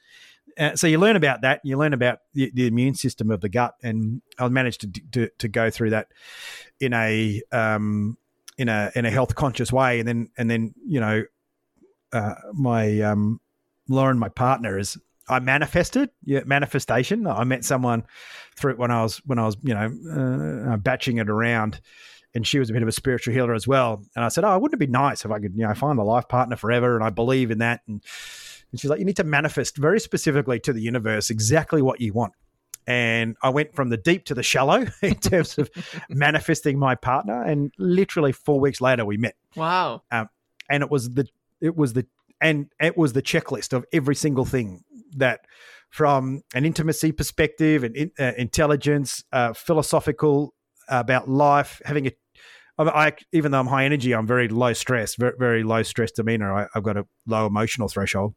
Speaker 2: Uh, so you learn about that. You learn about the, the, immune system of the gut, and I managed to, to, to go through that in a um, in a in a health conscious way, and then and then you know uh, my um, Lauren, my partner, is I manifested, yeah, manifestation. I met someone through when I was when I was you know uh, batching it around, and she was a bit of a spiritual healer as well. And I said, "Oh, wouldn't it be nice if I could you know find a life partner forever?" And I believe in that. And, and she's like, "You need to manifest very specifically to the universe exactly what you want." And I went from the deep to the shallow in terms of manifesting my partner. And literally four weeks later, we met.
Speaker 1: Wow!
Speaker 2: Um, and it was the it was the and it was the checklist of every single thing that from an intimacy perspective and in, uh, intelligence uh, philosophical uh, about life having a I, even though I'm high energy, I'm very low stress, very, very low stress demeanor. I, have got a low emotional threshold,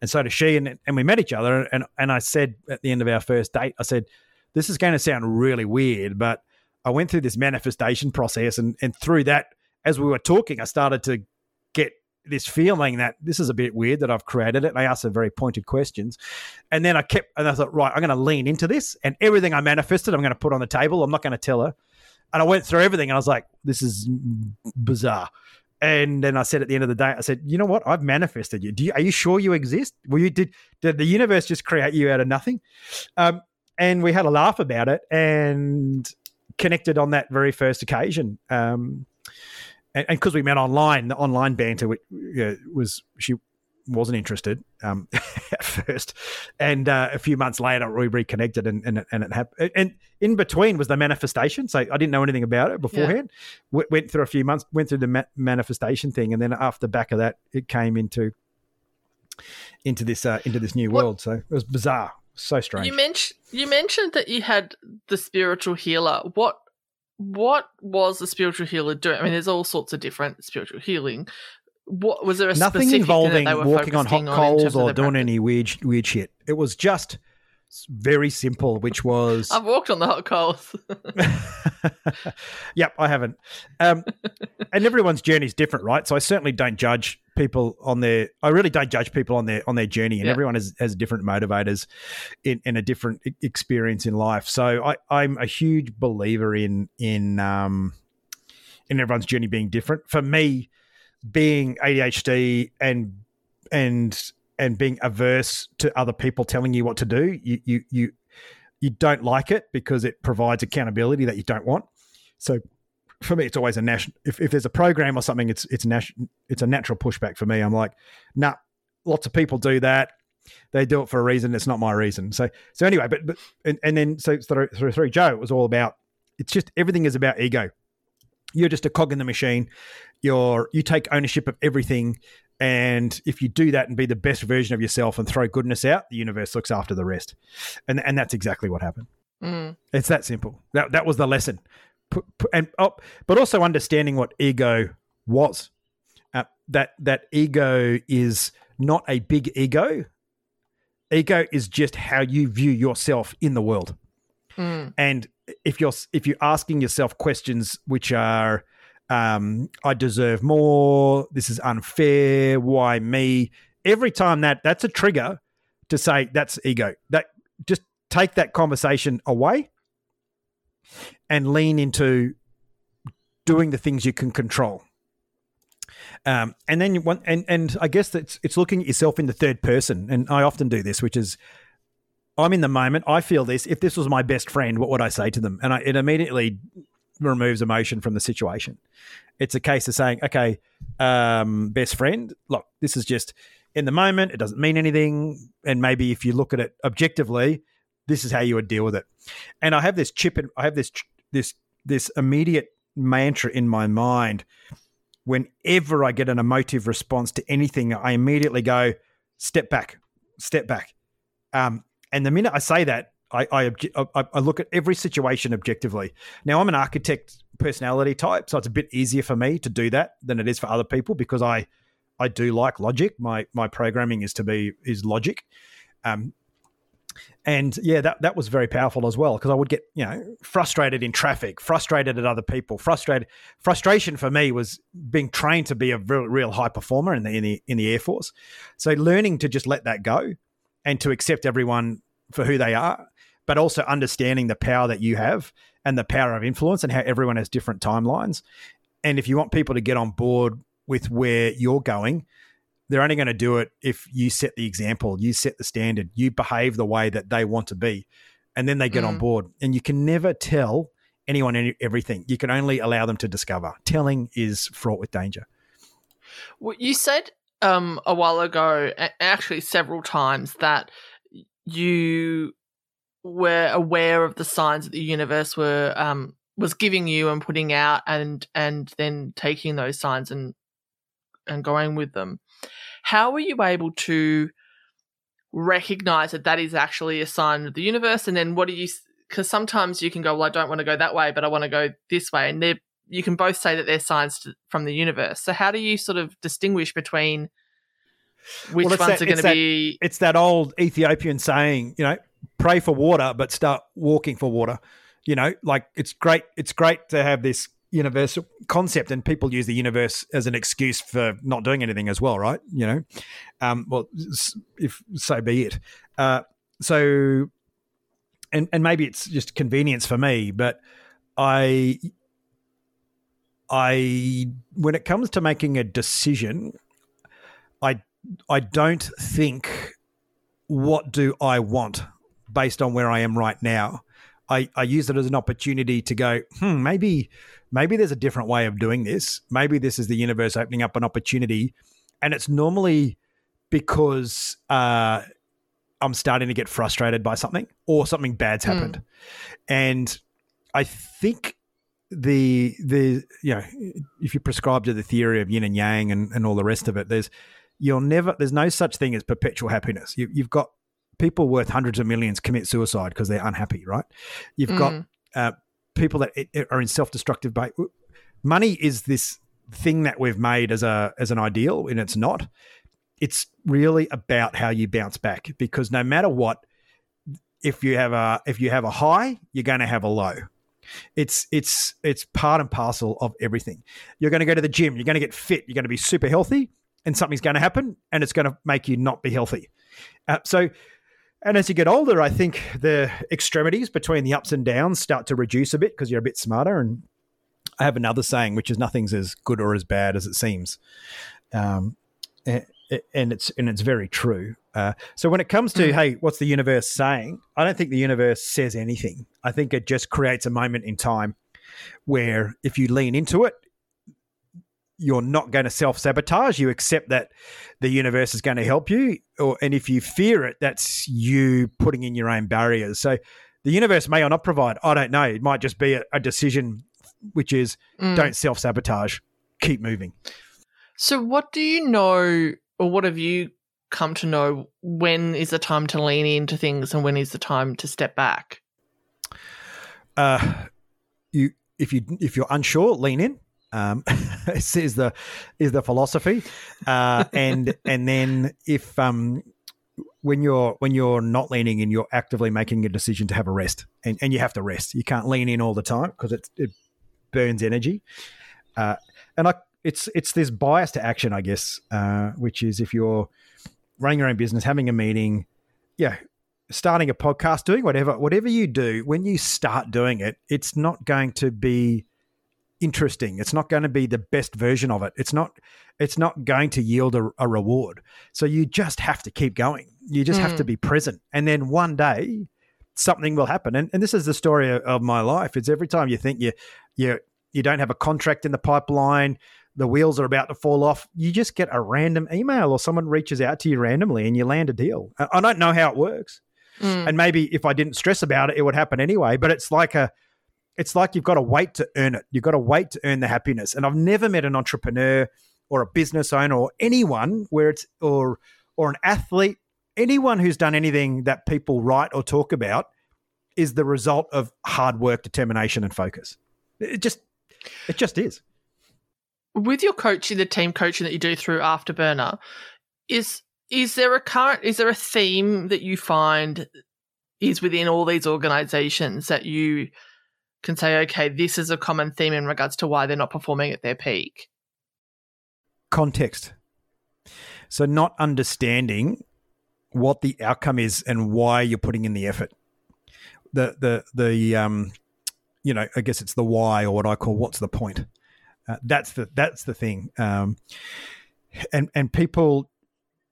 Speaker 2: and so did she. And, and we met each other, and and I said at the end of our first date, I said, "This is going to sound really weird, but I went through this manifestation process, and and through that, as we were talking, I started to get this feeling that this is a bit weird that I've created it. And I asked some very pointed questions. And then I kept, and I thought, right, I'm going to lean into this and everything I manifested, I'm going to put on the table. I'm not going to tell her. And I went through everything and I was like, this is bizarre. And then I said at the end of the day, I said, you know what? I've manifested you. Do you, are you sure you exist? Were you, did, did the universe just create you out of nothing? Um, and we had a laugh about it and connected on that very first occasion. Um, and because we met online, the online banter was she wasn't interested um, at first, and uh, a few months later we reconnected, and and, and it happened. And in between was the manifestation. So I didn't know anything about it beforehand. Yeah. went through a few months, went through the ma- manifestation thing, and then after back of that, it came into into this uh, into this new what, world. So it was bizarre, so strange.
Speaker 1: You mentioned you mentioned that you had the spiritual healer. What what was the spiritual healer doing? I mean, there's all sorts of different spiritual healing. What was there? A
Speaker 2: Nothing involving walking on hot coals or doing practice? any weird weird shit. It was just very simple, which was
Speaker 1: I've walked on the hot coals.
Speaker 2: yep, I haven't. Um, and everyone's journey is different, right? So I certainly don't judge people on their. I really don't judge people on their on their journey, and yeah. everyone has, has different motivators in, in a different experience in life. So I, I'm a huge believer in in um, in everyone's journey being different. For me, being ADHD and and and being averse to other people telling you what to do, you you you you don't like it because it provides accountability that you don't want. So for me, it's always a national. If, if there's a program or something, it's it's national. It's a natural pushback for me. I'm like, nah. Lots of people do that. They do it for a reason. It's not my reason. So so anyway, but but and, and then so through, through through Joe, it was all about. It's just everything is about ego. You're just a cog in the machine. You're you take ownership of everything. And if you do that and be the best version of yourself and throw goodness out, the universe looks after the rest. And and that's exactly what happened. Mm. It's that simple. That that was the lesson. And oh, but also understanding what ego was. Uh, that that ego is not a big ego. Ego is just how you view yourself in the world. Mm. And if you're if you're asking yourself questions which are um, I deserve more. This is unfair. Why me? Every time that that's a trigger to say that's ego. That just take that conversation away and lean into doing the things you can control. Um, and then you want, and and I guess that's it's looking at yourself in the third person. And I often do this, which is I'm in the moment. I feel this. If this was my best friend, what would I say to them? And I, it immediately removes emotion from the situation. It's a case of saying, okay, um, best friend, look, this is just in the moment. It doesn't mean anything. And maybe if you look at it objectively, this is how you would deal with it. And I have this chip, and I have this this this immediate mantra in my mind. Whenever I get an emotive response to anything, I immediately go, step back, step back. Um, and the minute I say that, I, I, I look at every situation objectively. Now I'm an architect personality type, so it's a bit easier for me to do that than it is for other people because I I do like logic. My my programming is to be is logic. Um, and yeah, that, that was very powerful as well because I would get you know frustrated in traffic, frustrated at other people, frustrated. Frustration for me was being trained to be a real, real high performer in the in the in the Air Force. So learning to just let that go and to accept everyone for who they are, but also understanding the power that you have and the power of influence and how everyone has different timelines. And if you want people to get on board with where you're going, they're only going to do it if you set the example, you set the standard, you behave the way that they want to be, and then they get mm. on board. And you can never tell anyone any, everything. You can only allow them to discover. Telling is fraught with danger.
Speaker 1: Well, you said um, a while ago, actually several times, that you were aware of the signs that the universe were um, was giving you and putting out, and and then taking those signs and and going with them. How were you able to recognize that that is actually a sign of the universe? And then what do you, because sometimes you can go, well, I don't want to go that way, but I want to go this way. And they you can both say that they're signs to, from the universe. So how do you sort of distinguish between which well, ones that, are going to be?
Speaker 2: It's that old Ethiopian saying, you know, pray for water, but start walking for water. You know, like it's great. It's great to have this universal concept and people use the universe as an excuse for not doing anything as well right you know um, well if so be it uh, so and and maybe it's just convenience for me but i i when it comes to making a decision i i don't think what do i want based on where i am right now I, I use it as an opportunity to go, hmm, maybe maybe there's a different way of doing this. Maybe this is the universe opening up an opportunity. And it's normally because uh, I'm starting to get frustrated by something or something bad's hmm. happened. Mm. And I think the the you know if you prescribe to the theory of yin and yang and, and all the rest of it, there's you'll never there's no such thing as perpetual happiness. You, you've got people worth hundreds of millions commit suicide because they're unhappy, right? You've mm. got uh, people that are in self-destructive. Ba- money is this thing that we've made as a as an ideal, and it's not. It's really about how you bounce back because no matter what, if you have a if you have a high, you're going to have a low. It's it's it's part and parcel of everything. You're going to go to the gym. You're going to get fit. You're going to be super healthy, and something's going to happen, and it's going to make you not be healthy. Uh, so and as you get older, I think the extremities between the ups and downs start to reduce a bit because you're a bit smarter. And I have another saying, which is nothing's as good or as bad as it seems. Um, and, it's and it's very true. Uh, so when it comes to mm. hey, what's the universe saying? I don't think the universe says anything. I think it just creates a moment in time where if you lean into it, you're not going to self sabotage. You accept that the universe is going to help you, or and if you fear it, that's you putting in your own barriers. So the universe may or not provide. I don't know. It might just be a, a decision, which is mm. don't self sabotage. Keep moving.
Speaker 1: So, what do you know, or what have you come to know? When is the time to lean into things, and when is the time to step back?
Speaker 2: Uh, you if you if you're unsure, lean in um, is the is the philosophy, uh, and and then if um, when you're when you're not leaning in, you're actively making a decision to have a rest, and, and you have to rest. You can't lean in all the time because it it burns energy, uh, and I it's it's this bias to action, I guess, uh, which is if you're running your own business, having a meeting, yeah, starting a podcast, doing whatever whatever you do, when you start doing it, it's not going to be interesting. It's not going to be the best version of it. It's not it's not going to yield a, a reward. So you just have to keep going. You just mm. have to mm. be present. And then one day something will happen. And, and this is the story of my life. It's every time you think you you you don't have a contract in the pipeline, the wheels are about to fall off, you just get a random email or someone reaches out to you randomly and you land a deal. I don't know how it works. Mm. And maybe if I didn't stress about it, it would happen anyway. But it's like a it's like you've got to wait to earn it. You've got to wait to earn the happiness. And I've never met an entrepreneur or a business owner or anyone where it's or or an athlete, anyone who's done anything that people write or talk about is the result of hard work, determination, and focus. It just it just is.
Speaker 1: With your coaching, the team coaching that you do through Afterburner, is is there a current is there a theme that you find is within all these organizations that you can say, okay, this is a common theme in regards to why they're not performing at their peak?
Speaker 2: Context. So not understanding what the outcome is and why you're putting in the effort. The the the um you know, I guess it's the why or what I call what's the point. Uh, that's the that's the thing. Um, and and people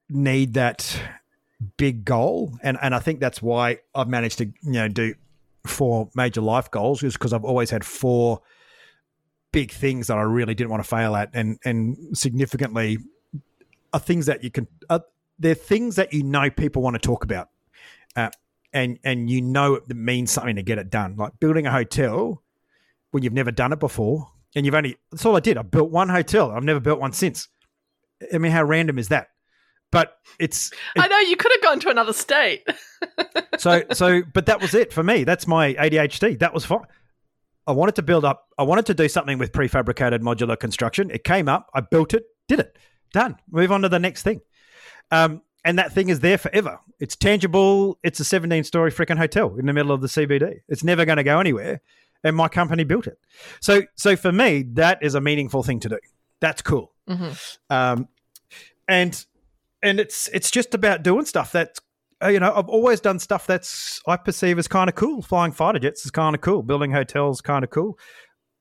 Speaker 2: need that big goal, and and I think that's why I've managed to you know do four major life goals is because I've always had four big things that I really didn't want to fail at, and and significantly are things that you can. Uh, they're things that you know people want to talk about, uh, and and you know it means something to get it done. Like building a hotel when you've never done it before, and you've only that's all I did. I built one hotel. I've never built one since. I mean, how random is that? But it's. It,
Speaker 1: I know you could have gone to another state.
Speaker 2: so so, but that was it for me. That's my ADHD. That was fine. I wanted to build up. I wanted to do something with prefabricated modular construction. It came up. I built it. Did it. Done. Move on to the next thing. Um, and that thing is there forever. It's tangible. It's a 17 story freaking hotel in the middle of the CBD. It's never going to go anywhere and my company built it. So, so for me, that is a meaningful thing to do. That's cool. Mm-hmm. Um, and and it's it's just about doing stuff that's uh, you know I've always done stuff that's I perceive as kind of cool. Flying fighter jets is kind of cool. Building hotels kind of cool.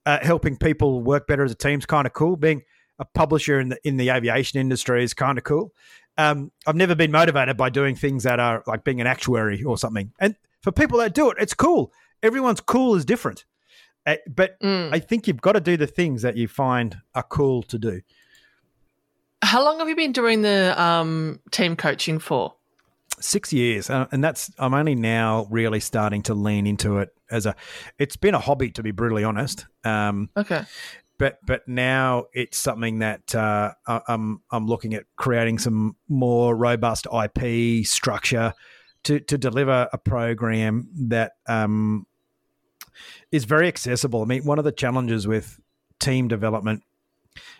Speaker 2: Uh, helping people work better as a team is kind of cool. Being a publisher in the in the aviation industry is kind of cool. Um, I've never been motivated by doing things that are like being an actuary or something. And for people that do it, it's cool everyone's cool is different. Uh, but mm. I think you've got to do the things that you find are cool to do.
Speaker 1: How long have you been doing the um, team coaching for?
Speaker 2: Six years, uh, and that's I'm only now really starting to lean into it as a. It's been a hobby, to be brutally honest. Um,
Speaker 1: okay,
Speaker 2: but but now it's something that uh, I'm I'm looking at creating some more robust IP structure to to deliver a program that um, is very accessible. I mean, one of the challenges with team development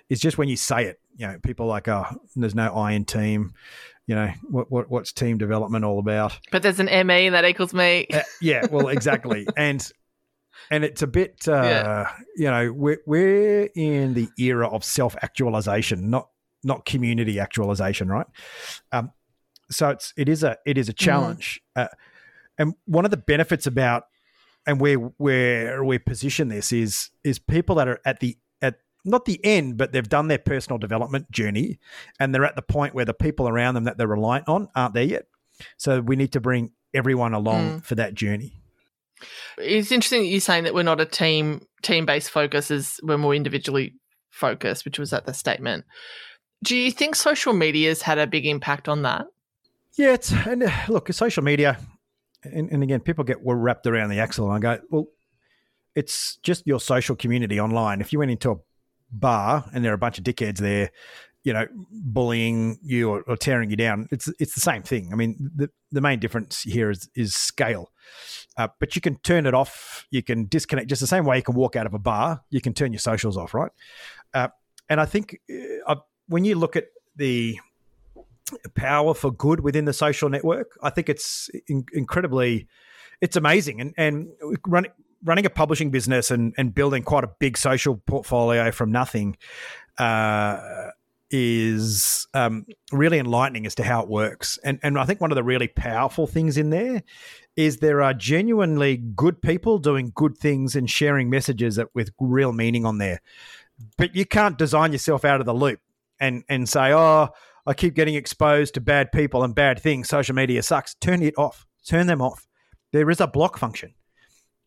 Speaker 2: is just when you say it. You know, people like, oh, there's no I in team. You know, what, what what's team development all about?
Speaker 1: But there's an ME that equals me.
Speaker 2: Uh, yeah, well, exactly, and and it's a bit, uh, yeah. you know, we're we're in the era of self actualization, not not community actualization, right? Um, so it's it is a it is a mm-hmm. challenge, mm. uh, and one of the benefits about and where where we position this is is people that are at the at not the end, but they've done their personal development journey, and they're at the point where the people around them that they're reliant on aren't there yet. So we need to bring everyone along mm. for that journey.
Speaker 1: It's interesting that you're saying that we're not a team team based focus when we're more individually focused, which was at the statement. Do you think social media has had a big impact on that?
Speaker 2: Yeah, it's and uh, look, social media, and, and again, people get wrapped around the axle, and I go, well, it's just your social community online. If you went into a bar and there are a bunch of dickheads there, you know, bullying you or, or, tearing you down, it's it's the same thing. I mean, the the main difference here is is scale. Uh, but you can turn it off. You can disconnect just the same way you can walk out of a bar. You can turn your socials off, right? Uh, and I think uh, when you look at the power for good within the social network. I think it's in- incredibly, it's amazing. And and running running a publishing business and and building quite a big social portfolio from nothing. Uh, is um, really enlightening as to how it works. And and I think one of the really powerful things in there is there are genuinely good people doing good things and sharing messages that with real meaning on there. But you can't design yourself out of the loop and and say, oh, I keep getting exposed to bad people and bad things. Social media sucks. Turn it off. Turn them off. There is a block function,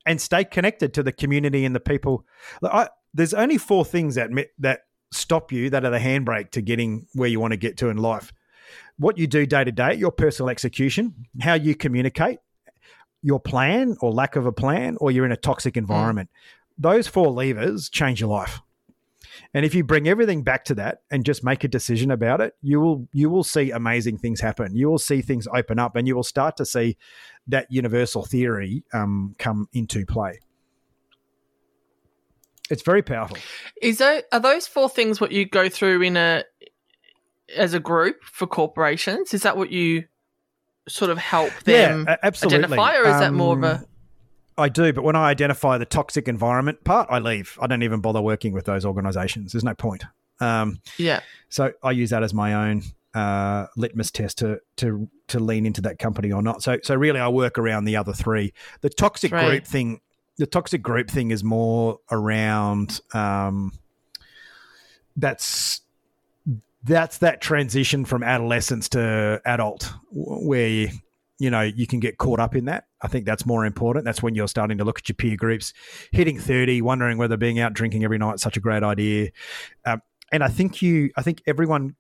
Speaker 2: and stay connected to the community and the people. I, there's only four things that that stop you that are the handbrake to getting where you want to get to in life. What you do day to day, your personal execution, how you communicate, your plan or lack of a plan, or you're in a toxic hmm. environment. Mm. Those four levers change your life. And if you bring everything back to that and just make a decision about it, you will you will see amazing things happen. You will see things open up, and you will start to see that universal theory um, come into play. It's very powerful.
Speaker 1: Is there are those four things what you go through in a as a group for corporations? Is that what you sort of help them
Speaker 2: yeah, absolutely.
Speaker 1: identify, or is um, that more of a um,
Speaker 2: I do, but when I identify the toxic environment part, I leave. I don't even bother working with those organizations. There's no point. Um,
Speaker 1: yeah.
Speaker 2: So I use that as my own uh, litmus test to to to lean into that company or not. So so really, I work around the other three. The toxic right. group thing. The toxic group thing is more around. Um, that's that's that transition from adolescence to adult, where you know you can get caught up in that. I think that's more important. That's when you're starting to look at your peer groups hitting 30 wondering whether being out drinking every night is such a great idea. Um, and i think you i think everyone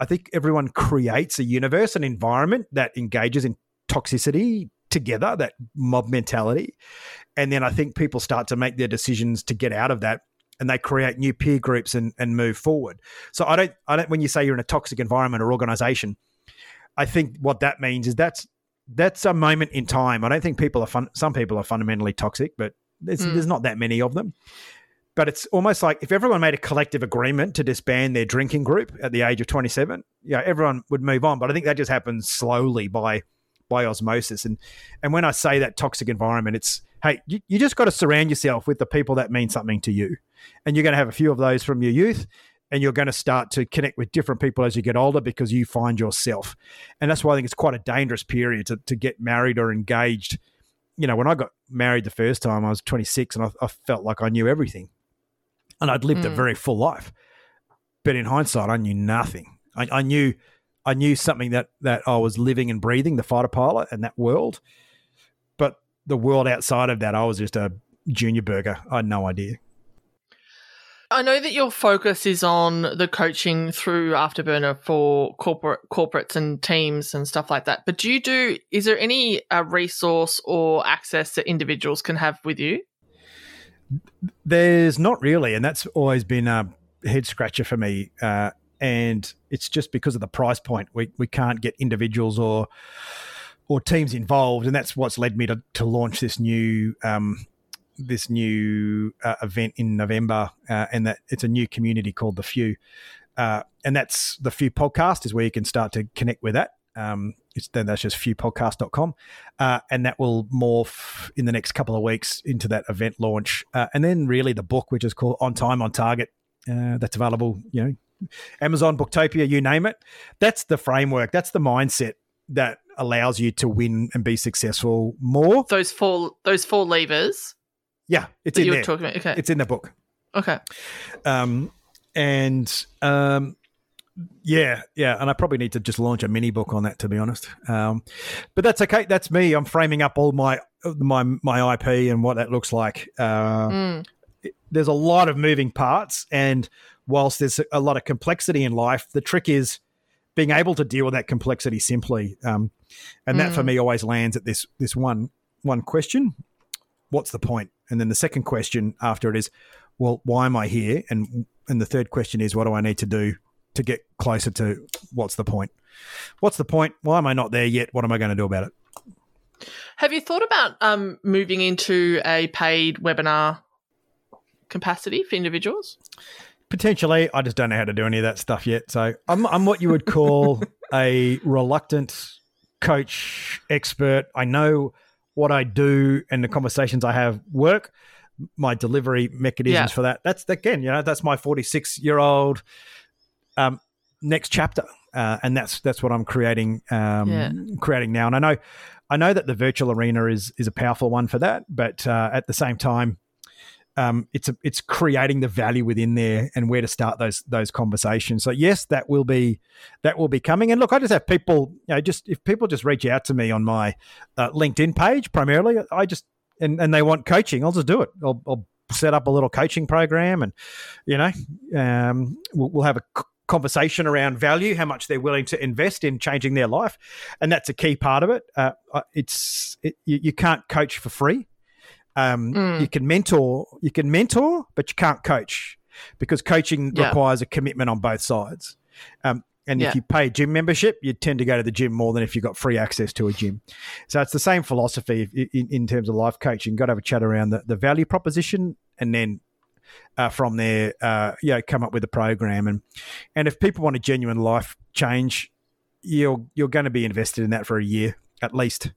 Speaker 2: i think everyone creates a universe an environment that engages in toxicity together that mob mentality. And then i think people start to make their decisions to get out of that and they create new peer groups and, and move forward. So i don't i don't when you say you're in a toxic environment or organization I think what that means is that's that's a moment in time. I don't think people are fun. Some people are fundamentally toxic, but there's, mm. there's not that many of them. But it's almost like if everyone made a collective agreement to disband their drinking group at the age of 27, yeah, everyone would move on. But I think that just happens slowly by by osmosis. And and when I say that toxic environment, it's hey, you, you just got to surround yourself with the people that mean something to you, and you're going to have a few of those from your youth, and you're going to start to connect with different people as you get older because you find yourself. And that's why I think it's quite a dangerous period to, to get married or engaged. You know, when I got married the first time, I was 26 and I, I felt like I knew everything. And I'd lived mm. a very full life. But in hindsight, I knew nothing. I, I knew I knew something that that I was living and breathing, the fighter pilot and that world. But the world outside of that, I was just a junior burger. I had no idea.
Speaker 1: I know that your focus is on the coaching through Afterburner for corporate corporates and teams and stuff like that. But do you do? Is there any uh, resource or access that individuals can have with you?
Speaker 2: There's not really, and that's always been a head scratcher for me. Uh, and it's just because of the price point. We we can't get individuals or or teams involved, and that's what's led me to to launch this new um, this new uh, event in November, uh, and that it's a new community called the Few, uh, and that's the Few podcast is where you can start to connect with that. Um, it's then that's just fewpodcast.com. Uh, and that will morph in the next couple of weeks into that event launch. Uh, and then really the book, which is called On Time, On Target, uh, that's available, you know, Amazon, Booktopia, you name it. That's the framework. That's the mindset that allows you to win and be successful more.
Speaker 1: Those four, those four levers
Speaker 2: yeah, it's in there. Talking about. Okay, it's in the book.
Speaker 1: Okay.
Speaker 2: Um, and um, yeah, yeah, and I probably need to just launch a mini book on that, to be honest. Um, but that's okay. That's me. I'm framing up all my my my IP and what that looks like. Uh, mm. There's a lot of moving parts, and whilst there's a lot of complexity in life, the trick is being able to deal with that complexity simply. Um, and that mm. for me always lands at this this one one question: What's the point? And then the second question after it is, well, why am I here? And and the third question is, what do I need to do to get closer to what's the point? What's the point? Why am I not there yet? What am I going to do about it?
Speaker 1: Have you thought about um, moving into a paid webinar capacity for individuals?
Speaker 2: Potentially, I just don't know how to do any of that stuff yet. So I'm, I'm what you would call a reluctant coach expert. I know what I do and the conversations I have work. My delivery mechanisms yeah. for that. That's again, you know, that's my 46 year old um, next chapter, uh, and that's that's what I'm creating um, yeah. creating now. And I know I know that the virtual arena is is a powerful one for that, but uh, at the same time, um, it's a, it's creating the value within there and where to start those those conversations. So yes, that will be that will be coming. And look, I just have people, you know, just if people just reach out to me on my uh, LinkedIn page primarily, I just and and they want coaching, I'll just do it. I'll, I'll set up a little coaching program, and you know, um, we'll, we'll have a conversation around value, how much they're willing to invest in changing their life, and that's a key part of it. Uh, it's it, you, you can't coach for free. Um, mm. You can mentor, you can mentor, but you can't coach because coaching yeah. requires a commitment on both sides. Um, and yeah. if you pay a gym membership, you tend to go to the gym more than if you've got free access to a gym. So it's the same philosophy in, in terms of life coaching. You've got to have a chat around the, the value proposition and then uh, from there, uh, you know, come up with a program. And and if people want a genuine life change, you're you're going to be invested in that for a year at least,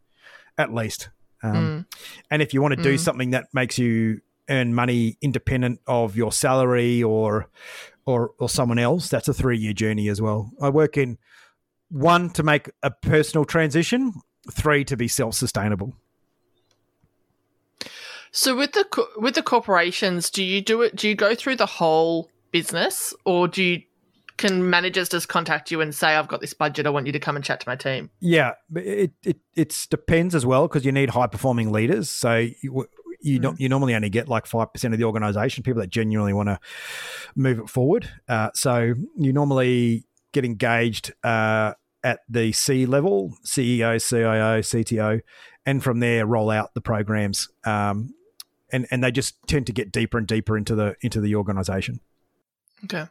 Speaker 2: at least. Um, mm. And if you want to do mm. something that makes you earn money independent of your salary or or or someone else, that's a three year journey as well. I work in one to make a personal transition, three to be self sustainable.
Speaker 1: So with the with the corporations, do you do it? Do you go through the whole business, or do you can managers just contact you and say, "I've got this budget. I want you to come and chat to my team"?
Speaker 2: Yeah, it it it depends as well because you need high performing leaders. So you you, mm. you normally only get like five percent of the organisation, people that genuinely want to move it forward. Uh, so you normally get engaged uh, at the C level, CEO, CIO, CTO, and from there roll out the programs. Um, and and they just tend to get deeper and deeper into the into the organisation.
Speaker 1: Okay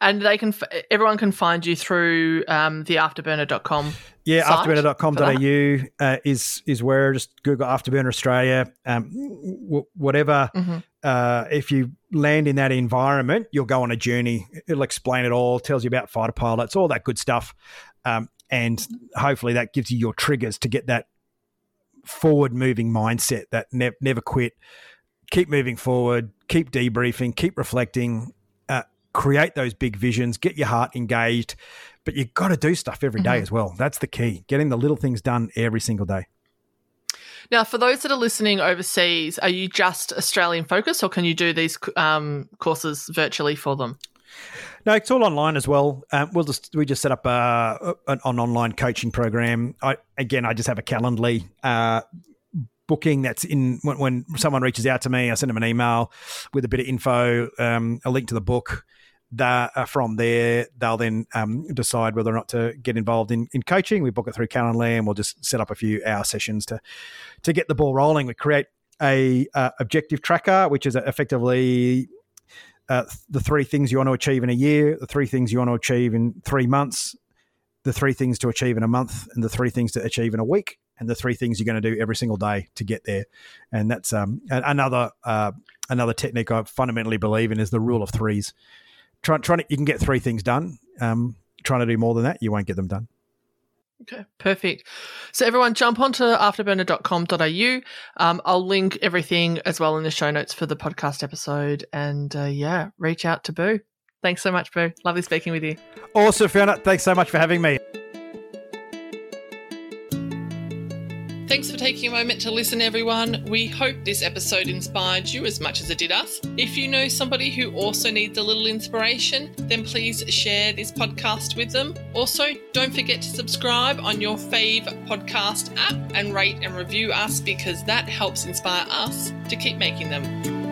Speaker 1: and they can everyone can find you through um, the afterburner.com
Speaker 2: yeah afterburner.com.au uh, is is where just google afterburner australia um, w- whatever mm-hmm. uh, if you land in that environment you'll go on a journey it'll explain it all tells you about fighter pilots all that good stuff um, and hopefully that gives you your triggers to get that forward moving mindset that ne- never quit keep moving forward keep debriefing keep reflecting create those big visions, get your heart engaged, but you've got to do stuff every day mm-hmm. as well. That's the key, getting the little things done every single day.
Speaker 1: Now, for those that are listening overseas, are you just Australian focused or can you do these um, courses virtually for them?
Speaker 2: No, it's all online as well. Um, we'll just we just set up a, an, an, online coaching program. I, again, I just have a Calendly uh, booking that's in when, when, someone reaches out to me. I send them an email with a bit of info, um, a link to the book that uh, from there they'll then um, decide whether or not to get involved in, in coaching. We book it through Calendly and we'll just set up a few hour sessions to to get the ball rolling. We create a uh, objective tracker, which is effectively uh, the three things you want to achieve in a year, the three things you want to achieve in three months, the three things to achieve in a month, and the three things to achieve in a week, and the three things you're going to do every single day to get there. And that's um, another uh, another technique I fundamentally believe in is the rule of threes trying trying to you can get three things done. Um, trying to do more than that, you won't get them done.
Speaker 1: Okay, perfect. So everyone jump onto afterburner.com.au. Um, I'll link everything as well in the show notes for the podcast episode. And uh, yeah, reach out to Boo. Thanks so much, Boo. Lovely speaking with you.
Speaker 2: Awesome, Fiona. Thanks so much for having me.
Speaker 1: Thanks for taking a moment to listen, everyone. We hope this episode inspired you as much as it did us. If you know somebody who also needs a little inspiration, then please share this podcast with them. Also, don't forget to subscribe on your fave podcast app and rate and review us because that helps inspire us to keep making them.